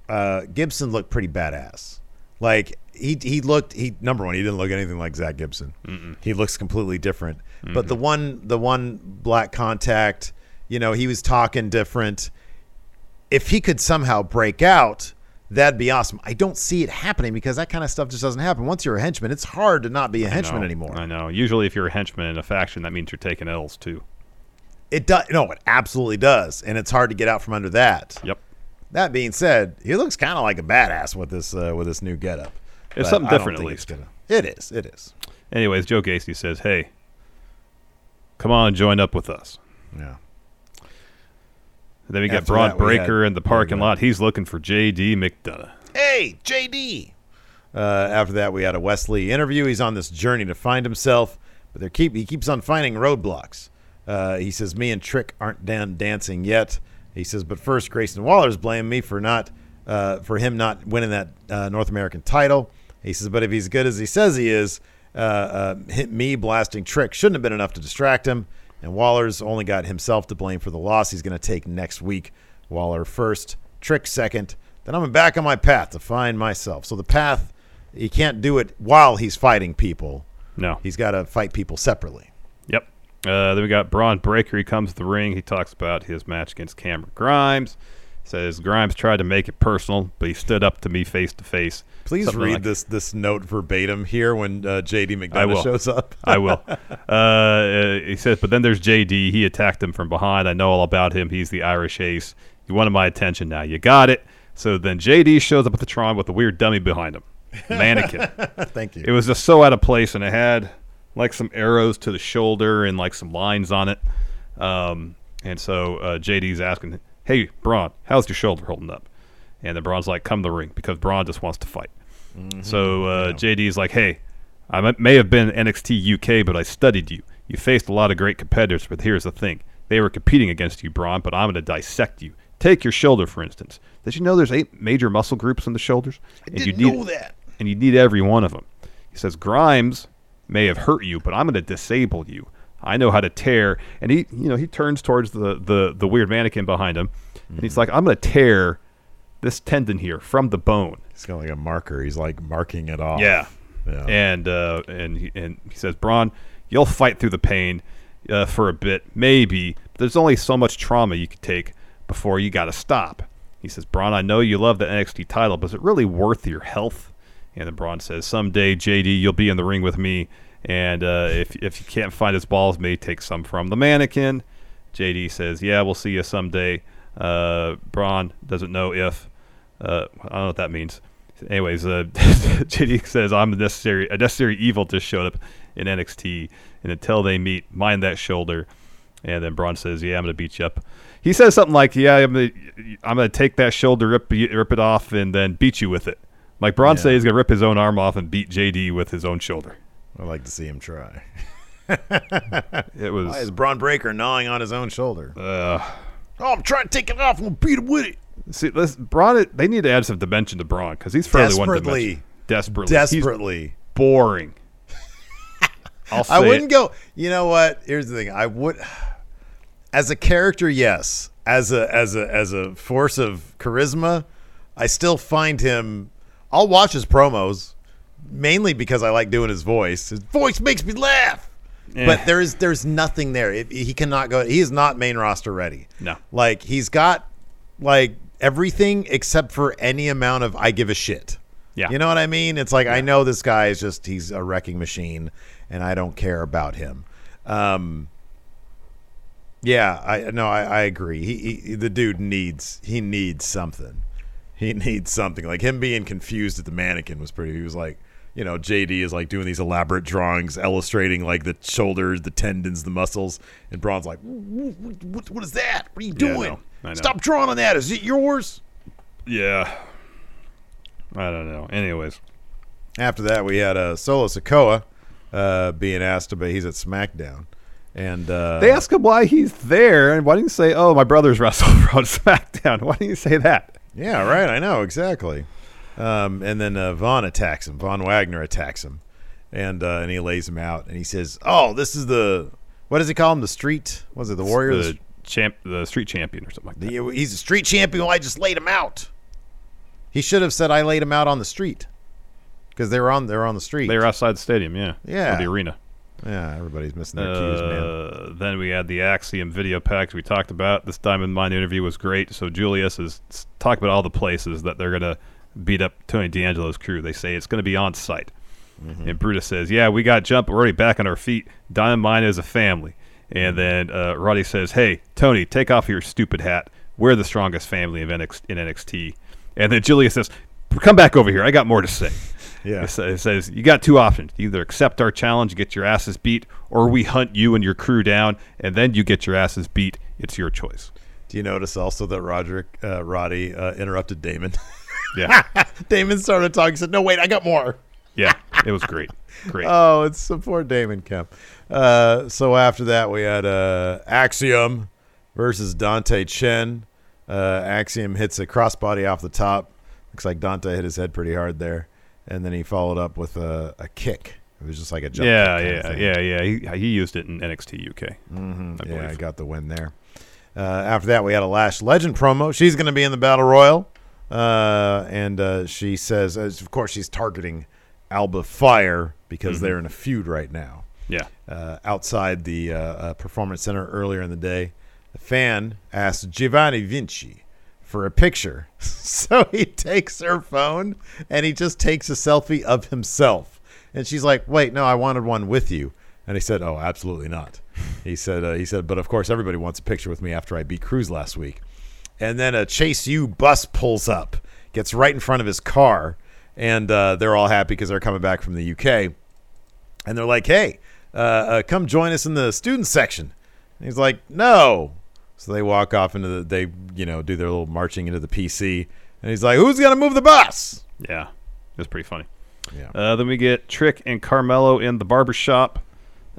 uh, Gibson looked pretty badass. Like he he looked he number one he didn't look anything like Zack Gibson. He looks completely different. But the one the one black contact, you know, he was talking different. If he could somehow break out, that'd be awesome. I don't see it happening because that kind of stuff just doesn't happen. Once you're a henchman, it's hard to not be a henchman know, anymore. I know. Usually, if you're a henchman in a faction, that means you're taking L's too. It does no, it absolutely does, and it's hard to get out from under that. Yep. That being said, he looks kind of like a badass with this uh, with this new getup. It's But something different, at least. gonna- It is. It is. Anyways, Joe Gacy says, "Hey, come on, join up with us." Yeah. Then we got After Bron Breakker had- in the parking lot. He's looking for JD McDonagh. Hey, JD. Uh, after that, we had a Wes Lee interview. He's on this journey to find himself, but they keep he keeps on finding roadblocks. Uh, he says, "Me and Trick aren't done dancing yet." He says, "But first, Grayson Waller's blamed me for not uh, for him not winning that uh, North American title." He says, "But if he's good as he says he is, uh, uh, hit me blasting Trick shouldn't have been enough to distract him." And Waller's only got himself to blame for the loss he's going to take next week. Waller first, Trick second. Then I'm back on my path to find myself. So the path, he can't do it while he's fighting people. No. He's got to fight people separately. Yep. Uh, then we got Bron Breakker. He comes to the ring. He talks about his match against Cameron Grimes. Says Grimes tried to make it personal, but he stood up to me face to face. Please Something read like- this this note verbatim here when uh, JD. McDonagh shows up. I will. Uh, uh, he says, but then there's JD. He attacked him from behind. I know all about him. He's the Irish ace. You wanted my attention. Now you got it. So then JD shows up at the Tron with a weird dummy behind him, mannequin. Thank you. it was just so out of place, and it had like some arrows to the shoulder and like some lines on it. Um, and so uh, JD's asking, "Hey, Bron, how's your shoulder holding up?" And then Bron's like, "Come to the ring," because Bron just wants to fight. So uh, JD's like, "Hey, I may have been NXT UK, but I studied you. You faced a lot of great competitors, but here's the thing: they were competing against you, Bron. But I'm going to dissect you. Take your shoulder, for instance. Did you know there's eight major muscle groups in the shoulders? I didn't you need, know that. And you need every one of them. He says Grimes may have hurt you, but I'm going to disable you. I know how to tear. And he, you know, he turns towards the the, the weird mannequin behind him, and he's like, I'm going to tear this tendon here from the bone. He's got like a marker. He's like marking it off. Yeah. Yeah. And uh, and he, and he says, Bron, you'll fight through the pain uh, for a bit, maybe. But there's only so much trauma you could take before you got to stop. He says, Bron, I know you love the NXT title, but is it really worth your health? And then Bron says, Someday, JD, you'll be in the ring with me, and uh, if if you can't find his balls, may take some from the mannequin. JD says, Yeah, we'll see you someday. Uh, Bron doesn't know if. Uh, I don't know what that means. Anyways, uh, JD says I'm a necessary a necessary evil just showed up in NXT, and until they meet, mind that shoulder. And then Bron says, "Yeah, I'm gonna beat you up." He says something like, "Yeah, I'm gonna I'm gonna take that shoulder, rip rip it off, and then beat you with it." Like Bron Yeah. says, he's gonna rip his own arm off and beat JD with his own shoulder. I'd like to see him try. It was Why is Bron Breakker gnawing on his own shoulder? uh, oh, I'm trying to take it off. I'm gonna beat him with it. see, let's, Bron. They need to add some dimension to Bron because he's fairly one Desperately. Desperately, He's Desperately. boring. I'll say I wouldn't it. go. You know what? Here's the thing. I would, as a character, yes. As a as a as a force of charisma, I still find him. I'll watch his promos mainly because I like doing his voice. His voice makes me laugh. Eh. But there is there's nothing there. It, he cannot go. He is not main roster ready. No. like he's got like everything except for any amount of I give a shit. Yeah. You know what I mean? It's like I know this guy is just he's a wrecking machine and I don't care about him. Um Yeah, I no, I, I agree. He, he the dude needs he needs something. He needs something. Like him being confused at the mannequin was pretty he was like you know, JD is like doing these elaborate drawings illustrating like the shoulders, the tendons, the muscles, and Bron's like, "What, what, what is that? What are you Yeah, I doing? know. I know. Stop drawing on that. Is it yours?" Yeah. I don't know. Anyways, After that, we had uh, Solo Sikoa uh, being asked about. He's at SmackDown, and uh, they ask him why he's there, and why didn't you say, "Oh, my brother's wrestled on SmackDown"? Why didn't you say that? Yeah, right. I know exactly. Um, and then uh, Von attacks him. Von Wagner attacks him, and uh, and he lays him out. And he says, "Oh, this is the what does he call him? The street? Was it the Warrior? the champ, the street champion, or something like that. The- he's a street champion. Well, I just laid him out. He should have said I laid him out on the street because they were on they were on the street. They were outside the stadium, yeah, Yeah. or the arena. yeah, everybody's missing their cues, man. Uh, then we had the Axiom video packs we talked about. This Diamond Mine interview was great. So Julius is talking about all the places that they're going to beat up Tony D'Angelo's crew. They say it's going to be on site. Mm-hmm. And Brutus says, Yeah, we got jump. We're already back on our feet. Diamond Mine is a family. And then uh, Roddy says, Hey, Tony, take off your stupid hat. We're the strongest family of NXT, in NXT. And then Julius says, Come back over here. I got more to say. Yeah. It sa- It says you got two options: either accept our challenge, get your asses beat, or we hunt you and your crew down, and then you get your asses beat. It's your choice. Do you notice also that Roderick uh, Roddy uh, interrupted Damon? Yeah, Damon started talking. Said, "No, wait, I got more." yeah, it was great, great. Oh, it's support Damon Kemp. Uh, so after that, we had uh, Axiom versus Dante Chen. Uh, Axiom hits a crossbody off the top. Looks like Dante hit his head pretty hard there, and then he followed up with a, a kick It was just like a jump. Yeah, kick yeah, yeah, yeah. He, he used it in NXT UK. Mhm. I yeah, I got the win there. Uh, after that, we had a Lash Legend promo. She's going to be in the Battle Royal, uh, and uh, she says, of course, she's targeting Alba Fyre because Mm-hmm. they're in a feud right now. Yeah. uh, outside the uh, uh, performance center earlier in the day. A fan asked Giovanni Vinci for a picture. so he takes her phone and he just takes a selfie of himself. And she's like, "Wait, no, I wanted one with you." And he said, "Oh, absolutely not." He said, uh, "He said, but of course, everybody wants a picture with me after I beat Crews last week." And then a Chase U bus pulls up, gets right in front of his car, and uh, they're all happy because they're coming back from the UK and they're like, "Hey, uh, uh, come join us in the student section." And he's like, "No." So they walk off into the they you know do their little marching into the PC, and he's like, "Who's gonna move the bus?" Yeah. It was pretty funny. Yeah, Uh, then we get Trick and Carmelo in the barber shop.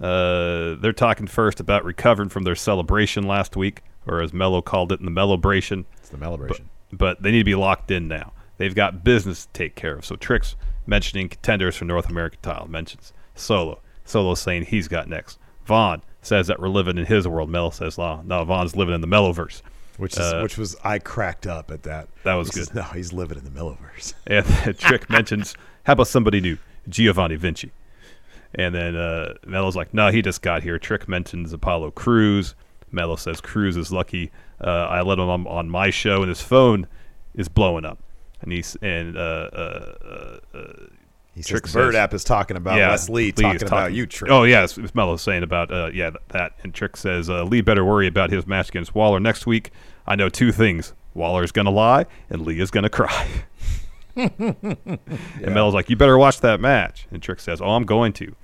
Uh, they're talking first about recovering from their celebration last week, or as Mello called it, in the Mellobration. it's the celebration. But they need to be locked in now. They've got business to take care of. So Trick's mentioning contenders for North American title. Mentions Solo. Solo saying he's got next. Von says that we're living in his world. Mello says, no, no Von's living in the Melloverse. which is uh, which was I cracked up at that. That was He says, good. no, he's living in the Melloverse. And Trick mentions, how about somebody new? Giovanni Vinci. And then uh, Mello's like, no, he just got here. Trick mentions Apollo Crews. Mello says Crews is lucky. Uh, I let him on, on my show, and his phone is blowing up. And he's and uh, uh, uh, He says Trick the Bird says- app is talking about yeah, Les Lee Lee talking is about you, Trick. Oh yeah, it's, it's Mello saying about uh, yeah that, and Trick says uh, Lee better worry about his match against Waller next week. I know two things: Waller's gonna lie, and Lee is gonna cry. And Mello's like, you better watch that match. And Trick says, oh, I'm going to.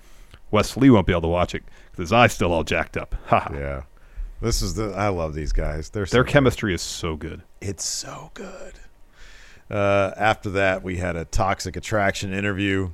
Wes Lee won't be able to watch it because his eye's still all jacked up. Ha. Yeah, this is the I love these guys. They're so Their good. chemistry is so good. It's so good. Uh, after that, we had a toxic attraction interview.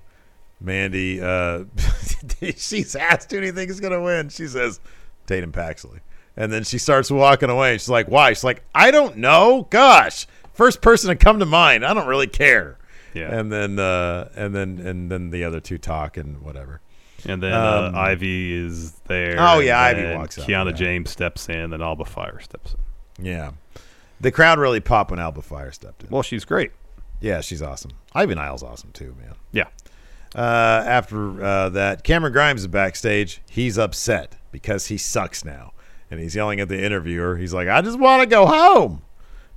Mandy, uh, she's asked who do you think is going to win. She says Tatum Paxley, and then she starts walking away. She's like, "Why?" She's like, "I don't know. Gosh, first person to come to mind. I don't really care." Yeah. And then, uh, and then, and then the other two talk and whatever. And then Um, uh, Ivy is there. Oh, yeah, Ivy walks up, Kiana yeah. James steps in, then Alba Fyre steps in. Yeah, the crowd really popped when Alba Fyre stepped in. Well, she's great. Yeah, she's awesome. Ivy Niles awesome too, man. Yeah. Uh, after uh, that, Cameron Grimes is backstage. He's upset because he sucks now, and he's yelling at the interviewer. He's like, "I just want to go home."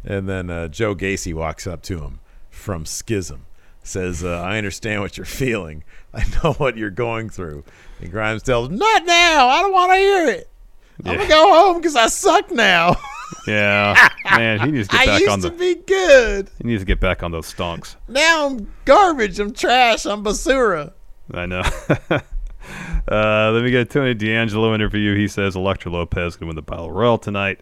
And then uh, Joe Gacy walks up to him from Schism, says, uh, "I understand what you're feeling. I know what you're going through." And Grimes tells, him, "Not now. I don't want to hear it. I'm gonna go home because I suck now. Yeah. Man, he needs to get back I used on to the be good. he needs to get back on those stonks. Now I'm garbage. I'm trash. I'm basura." I know. uh, then we get a Tony D'Angelo interview. He says Elektra Lopez can win the Battle Royal tonight.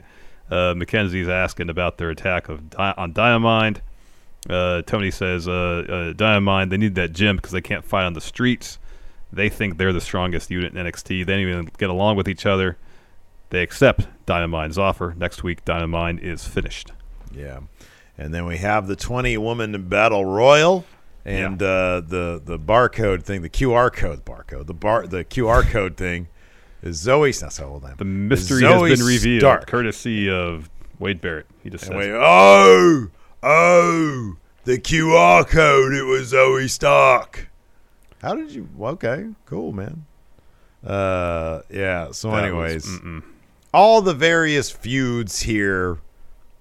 Uh, Mackenzie's asking about their attack of Di- on Diamond. Uh, Tony says uh, uh, Diamond they need that gym because they can't fight on the streets. They think they're the strongest unit in NXT. They don't even get along with each other. They accept Dynamite's offer. Next week, Dynamite is finished. Yeah, and then we have the twenty woman battle royal, and uh, the the barcode thing, the QR code barcode, the bar the QR code thing is Zoey. Not so hold on. The mystery has been revealed, Stark. courtesy of Wade Barrett. He just says, oh oh the QR code. It was Zoey Stark. How did you? Okay, cool, man. Uh, yeah. So, That was- anyways, mm-mm. all the various feuds here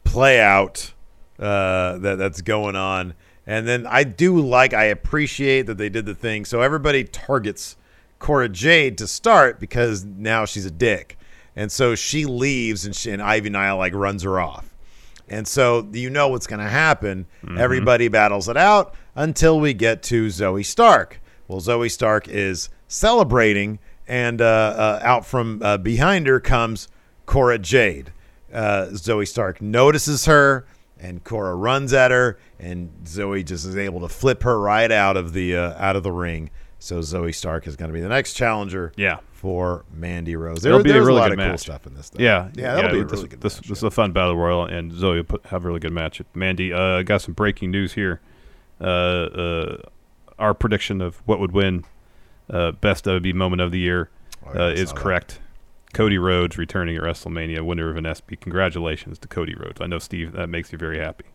play out uh, that that's going on, and then I do like I appreciate that they did the thing. So everybody targets Cora Jade to start because now she's a dick, and so she leaves, and she, and Ivy Nile like runs her off. And so you know what's going to happen. Everybody battles it out until we get to Zoey Stark. Well, Zoey Stark is celebrating, and uh, uh, out from uh, behind her comes Cora Jade. Uh, Zoey Stark notices her, and Cora runs at her, and Zoey just is able to flip her right out of the uh, out of the ring. So Zoey Stark is going to be the next challenger Yeah. for Mandy Rose. There, It'll be a really a lot good of cool match. stuff in this. Thing. Yeah, yeah, that'll be a this, really good This, match, this is a fun battle royal, and Zoey will put, have a really good match. Mandy, uh, got some breaking news here. Uh, uh, our prediction of what would win uh, best WB moment of the year Oh, yeah, uh, is saw that. correct. Cody Rhodes returning at WrestleMania, winner of an ESPY. Congratulations to Cody Rhodes. I know Steve that makes you very happy.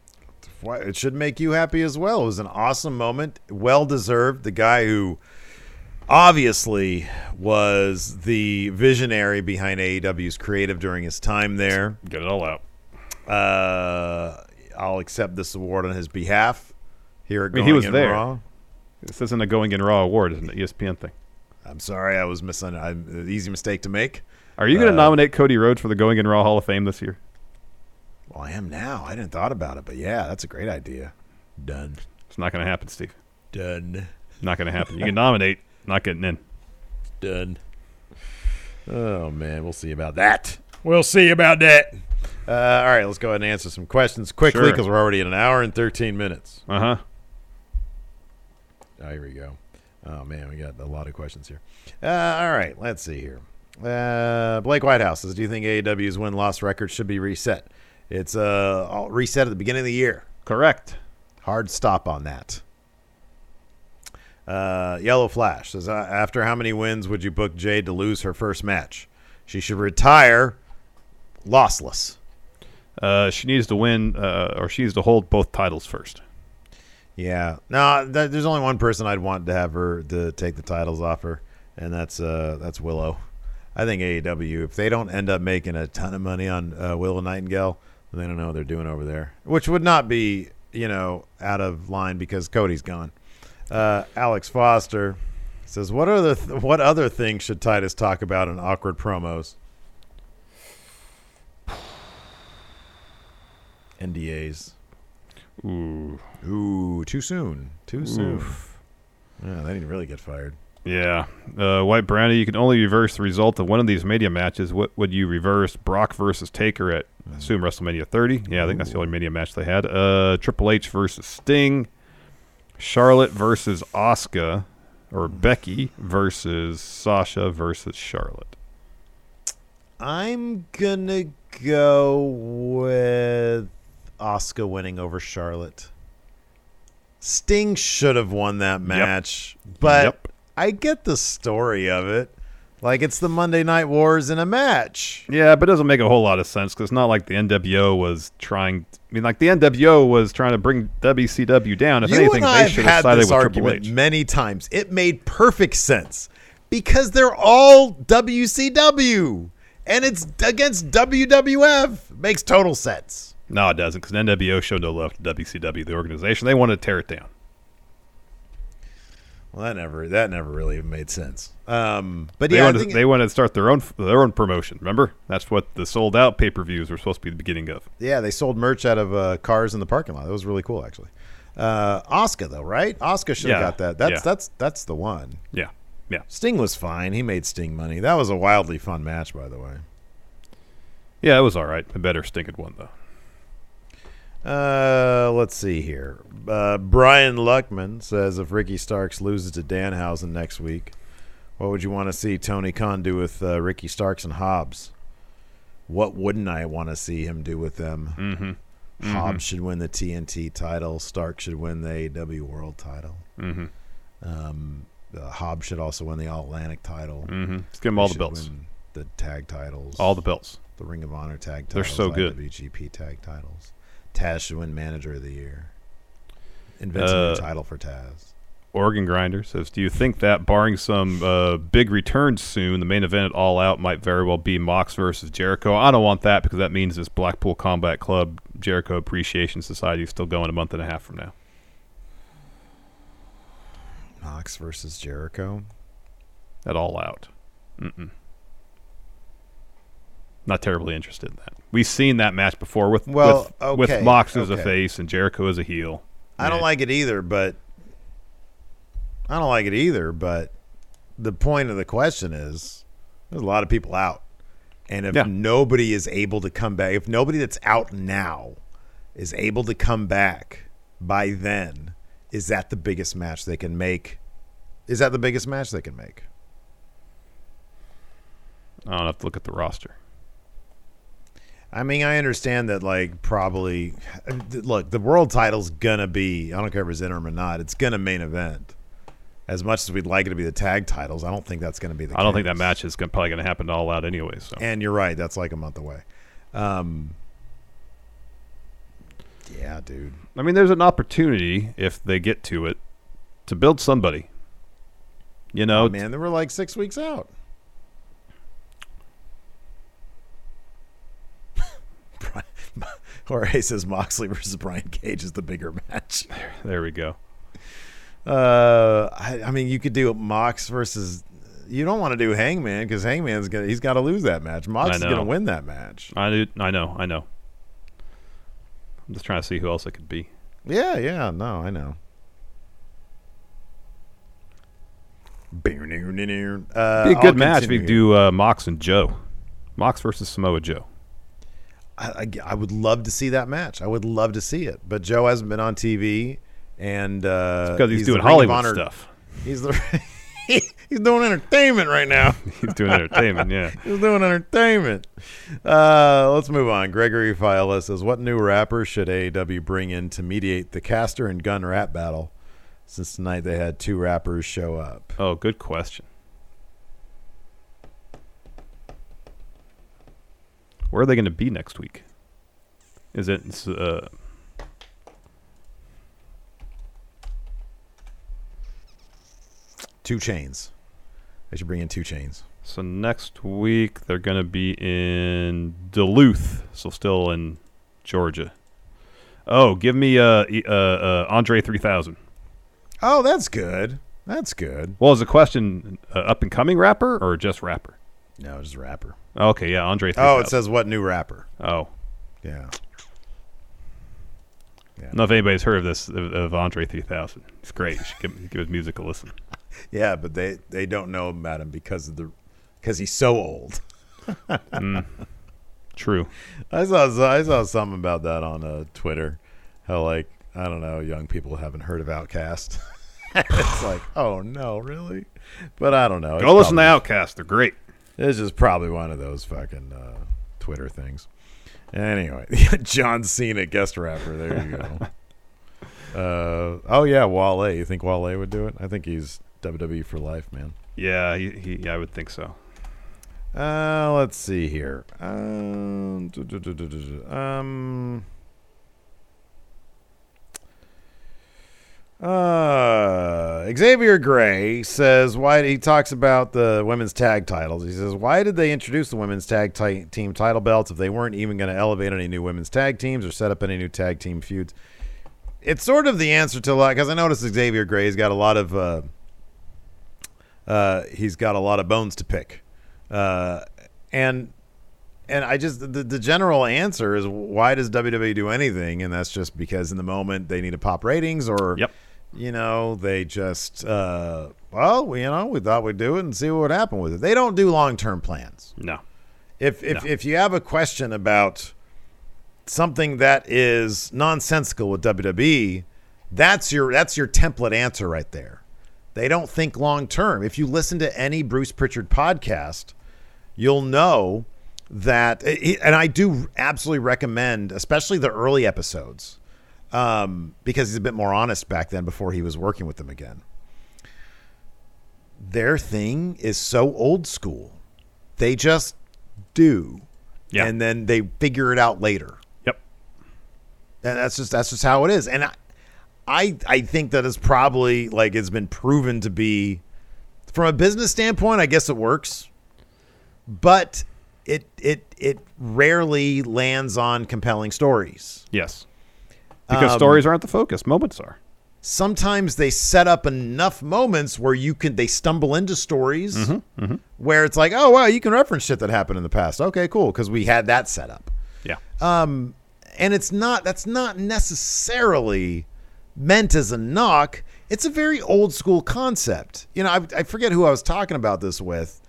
It should make you happy as well. It was an awesome moment, well deserved. The guy who obviously was the visionary behind AEW's creative during his time there. Get it all out. Uh, I'll accept this award on his behalf. Here at I mean, Going he was in there. Raw. This isn't a Going in Raw award, isn't it? E ESPN thing. I'm sorry, I was missing. an easy mistake to make. Are you going to Uh, nominate Cody Rhodes for the Going in Raw Hall of Fame this year? Well, I am now. I didn't thought about it, but yeah, that's a great idea. Done. It's not going to happen, Steve. Done. Not going to happen. You can nominate, not getting in. Done. Oh man, we'll see about that. We'll see about that. Uh, all right, let's go ahead and answer some questions quickly Sure. because we're already at an hour and 13 minutes. Uh huh. Oh, here we go. Oh man, we got a lot of questions here. Uh, all right, let's see here. Uh, Blake Whitehouse says, "Do you think AEW's win loss record should be reset? It's uh all reset at the beginning of the year. Correct. Hard stop on that." Uh, Yellow Flash says, uh, "After how many wins would you book Jade to lose her first match? She should retire lossless." Uh, she needs to win, uh, or she needs to hold both titles first. Yeah. No, th- there's only one person I'd want to have her to take the titles off her, and that's uh that's Willow. I think AEW, if they don't end up making a ton of money on uh, Willow Nightingale, then they don't know what they're doing over there, which would not be you know out of line because Cody's gone. Uh, Alex Foster says, "What other th- what other things should Titus talk about in awkward promos?" NDAs. Ooh. Ooh, too soon. Too soon. Yeah, they didn't really get fired. Yeah. Uh, White Brownie, you can only reverse the result of one of these media matches. What would you reverse? Brock versus Taker at, I assume, WrestleMania 30? Yeah, I think that's the only media match they had. Uh, Triple H versus Sting. Charlotte versus Oscar, Or hmm. Becky versus Sasha versus Charlotte. I'm gonna go with Oscar winning over Charlotte. Sting should have won that match, but Yep. I get the story of it. Like it's the Monday Night Wars in a match. Yeah, but it doesn't make a whole lot of sense because it's not like the NWO was trying. I mean, like the NWO was trying to bring WCW down. If you anything, and they should had have sided this with Triple argument H. many times. It made perfect sense because they're all WCW and it's against WWF. Makes total sense. No, it doesn't because NWO showed no love to WCW, the organization. They wanted to tear it down. Well, that never that never really even made sense. Um, but They, yeah, wanted, they wanted to start their own their own promotion. Remember, that's what the sold out pay per views were supposed to be the beginning of. yeah they sold merch out of uh, cars in the parking lot. That was really cool, actually. Uh, Oscar though, right? Oscar should have Yeah, got that. That's yeah. that's that's the one. Yeah, yeah, Sting was fine. He made Sting money. That was a wildly fun match, by the way. yeah. It was all right. A better stinking one though. Uh, let's see here. Uh, Brian Luckman says if Ricky Starks loses to Danhausen next week, what would you want to see Tony Khan do with uh, Ricky Starks and Hobbs? What wouldn't I want to see him do with them? Mm-hmm. Hobbs should win the TNT title. Stark should win the AW World title. Mm-hmm. Um, uh, Hobbs should also win the All Atlantic title. Mm-hmm. Let's give them all He the belts. The tag titles. All the belts. the Ring of Honor tag titles. They're so good. IWGP tag titles. Taz should win Manager of the Year. Invents a Uh, new title for Taz. Organ Grinder says, "Do you think that, barring some uh, big returns soon, the main event at All Out might very well be Mox versus Jericho? I don't want that because that means this Blackpool Combat Club Jericho Appreciation Society is still going a month and a half from now. Mox versus Jericho. At All Out, Mm-mm. not terribly interested in that. We've seen that match before with Well, with, okay, with Mox as a face and Jericho as a heel. I don't like it either, but I don't like it either, but the point of the question is there's a lot of people out. And if Yeah. nobody is able to come back, if nobody that's out now is able to come back by then, is that the biggest match they can make? Is that the biggest match they can make? I don't have to look at the roster. I mean, I understand that, like, probably. Look, the world title's gonna be. I don't care if it's interim or not. It's gonna main event as much as we'd like it to be the tag titles, I don't think that's going to be the. I don't think that match is gonna, probably going to happen all out anyway. So And you're right. That's like a month away. Um, yeah, dude. I mean, there's an opportunity if they get to it to build somebody. You know, Oh, man, they were like six weeks out. Jorge says Moxley versus Brian Cage is the bigger match. there we go. Uh, I, I mean, you could do Mox versus. You don't want to do Hangman because Hangman's gonna. He's got to lose that match. Mox is gonna win that match. I do, I know, I know. I'm just trying to see who else it could be. Yeah, yeah. No, I know. Uh, Be a good I'll match if we do uh, Mox and Joe. Mox versus Samoa Joe. I, I, would love to see that match. I would love to see it, but Joe hasn't been on TV, and uh, Because he's, the doing Hollywood Honor- stuff. He's the he's doing entertainment right now. He's doing entertainment, yeah. He's doing entertainment. Uh, let's move on. Gregory Fiala says, "What new rapper should AEW bring in to mediate the Caster and Gunn rap battle? Since tonight they had two rappers show up. Oh, good question. Where are they going to be next week? Is it uh, Two chains. They should bring in two chains. so next week? They're going to be in Duluth, so still in Georgia. Oh, give me uh, uh, uh Andre three thousand. Oh, that's good. That's good. Well, is the question uh, up and coming rapper or just rapper? No, just rapper. Okay, yeah, Andre. 3000. Oh, it says what new rapper? Oh, Yeah. I don't know if anybody's heard of this of, of Andre 3000. It's great. You should give, give his music a listen. Yeah, but they they don't know about him because of the because he's so old. True. I saw I saw something about that on uh, Twitter. How like I don't know, young people haven't heard of OutKast. it's like, oh no, really? But I don't know. It's Go listen to OutKast. They're great. It's is probably one of those fucking uh, Twitter things. Anyway, John Cena guest rapper. There you go. uh, oh yeah, Wale. You think Wale would do it? I think he's WWE for life, man. Yeah, he, he, yeah, I would think so. Uh, let's see here. Um, um, uh, Xavier Gray says why he talks about the women's tag titles. He says why did they introduce the women's tag ti- team title belts if they weren't even going to elevate any new women's tag teams or set up any new tag team feuds? It's sort of the answer to a lot because I noticed Xavier Gray's got a lot of uh, uh, he's got a lot of bones to pick. Uh, and and I just the, the general answer is why does WWE do anything? And that's just because in the moment they need to pop ratings, or Yep. You know they just uh, well we, you know we thought we'd do it and see what would happen with it. They don't do long term plans. No. If if No. if you have a question about something that is nonsensical with WWE, that's your that's your template answer right there. They don't think long term. If you listen to any Bruce Pritchard podcast, you'll know that and I do absolutely recommend especially the early episodes um, because he's a bit more honest back then before he was working with them again. Their thing is so old school. They just do. Yeah. And then they figure it out later. Yep. And that's just that's just how it is. And I I, I think that is probably like it's been proven to be from a business standpoint, I guess it works. But it it it rarely lands on compelling stories. Yes. Because Um, stories aren't the focus. Moments are. sometimes they set up enough moments where you can they stumble into stories Mm-hmm, where it's like oh wow you can reference shit that happened in the past okay cool because we had that set up Yeah. um and it's not that's not necessarily meant as a knock it's a very old school concept you know i, I forget who i was talking about this with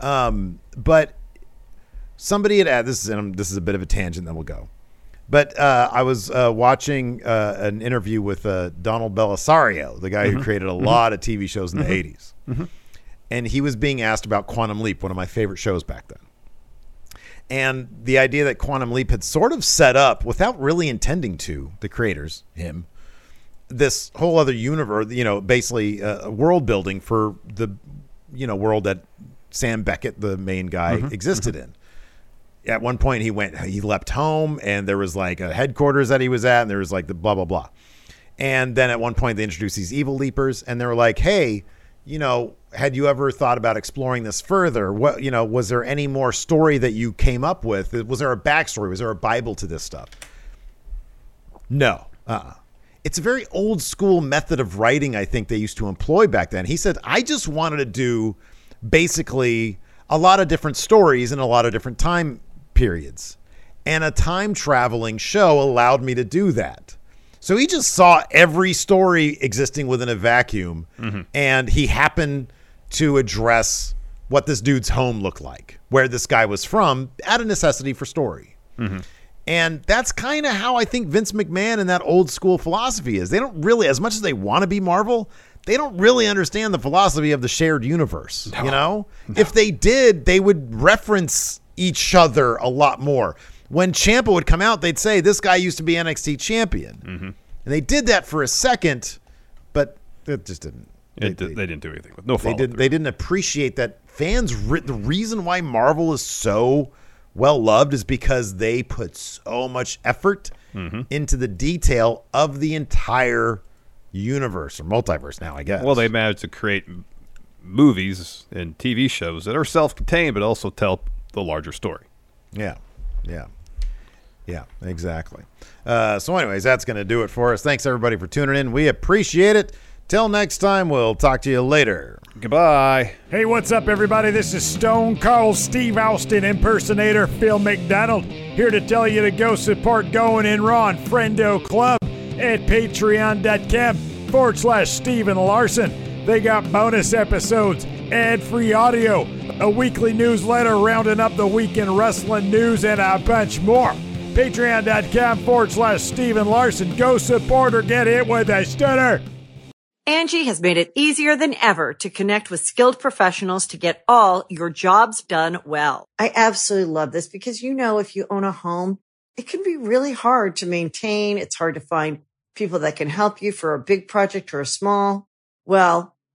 um but somebody had added this is and this is a bit of a tangent then we'll go but uh, I was uh, watching uh, an interview with uh, Donald Bellisario, the guy who created a lot of TV shows in the 80s. And he was being asked about Quantum Leap, one of my favorite shows back then. And the idea that Quantum Leap had sort of set up, without really intending to, the creators, him, this whole other universe, you know, basically uh, world building for the, you know, world that Sam Beckett, the main guy, existed in. At one point, he went, he leapt home, and there was like a headquarters that he was at, and there was like the blah blah blah. And then at one point, they introduced these evil leapers, and they were like, "Hey, you know, had you ever thought about exploring this further? What, you know, was there any more story that you came up with? Was there a backstory? Was there a Bible to this stuff?" No. Uh-uh. It's a very old school method of writing, I think they used to employ back then. He said, I just wanted to do basically a lot of different stories in a lot of different time periods. And a time traveling show allowed me to do that. So he just saw every story existing within a vacuum, mm-hmm. and he happened to address what this dude's home looked like, where this guy was from, out of necessity for story. Mm-hmm. And that's kind of how I think Vince McMahon and that old school philosophy is. They don't really, as much as they want to be Marvel, they don't really understand the philosophy of the shared universe. You know, if they did, they would reference each other a lot more. When Champa would come out, they'd say, This guy used to be NXT champion. And they did that for a second, but it just didn't. It, they, they didn't do anything with no They didn't. They didn't appreciate that fans. Re- the reason why Marvel is so well loved is because they put so much effort Mm-hmm. into the detail of the entire universe or multiverse. Now, I guess. Well, they managed to create movies and TV shows that are self-contained, but also tell the larger story. Yeah, yeah, yeah, exactly. Uh, so, anyways, that's going to do it for us. Thanks everybody for tuning in. We appreciate it. Till next time, we'll talk to you later. Goodbye. Hey, what's up, everybody? This is Stone Cold Steve Austin impersonator Phil McDonald here to tell you to go support Going in Raw and Friendo Club at patreon.com forward slash Steven Larson. They got bonus episodes, ad free audio, a weekly newsletter rounding up the weekend wrestling news, and a bunch more. Patreon.com forward slash Steven Larson. Go support or get hit with a stunner. Angie has made it easier than ever to connect with skilled professionals to get all your jobs done well. I absolutely love this because, you know, if you own a home, it can be really hard to maintain. It's hard to find people that can help you for a big project or a small. Well,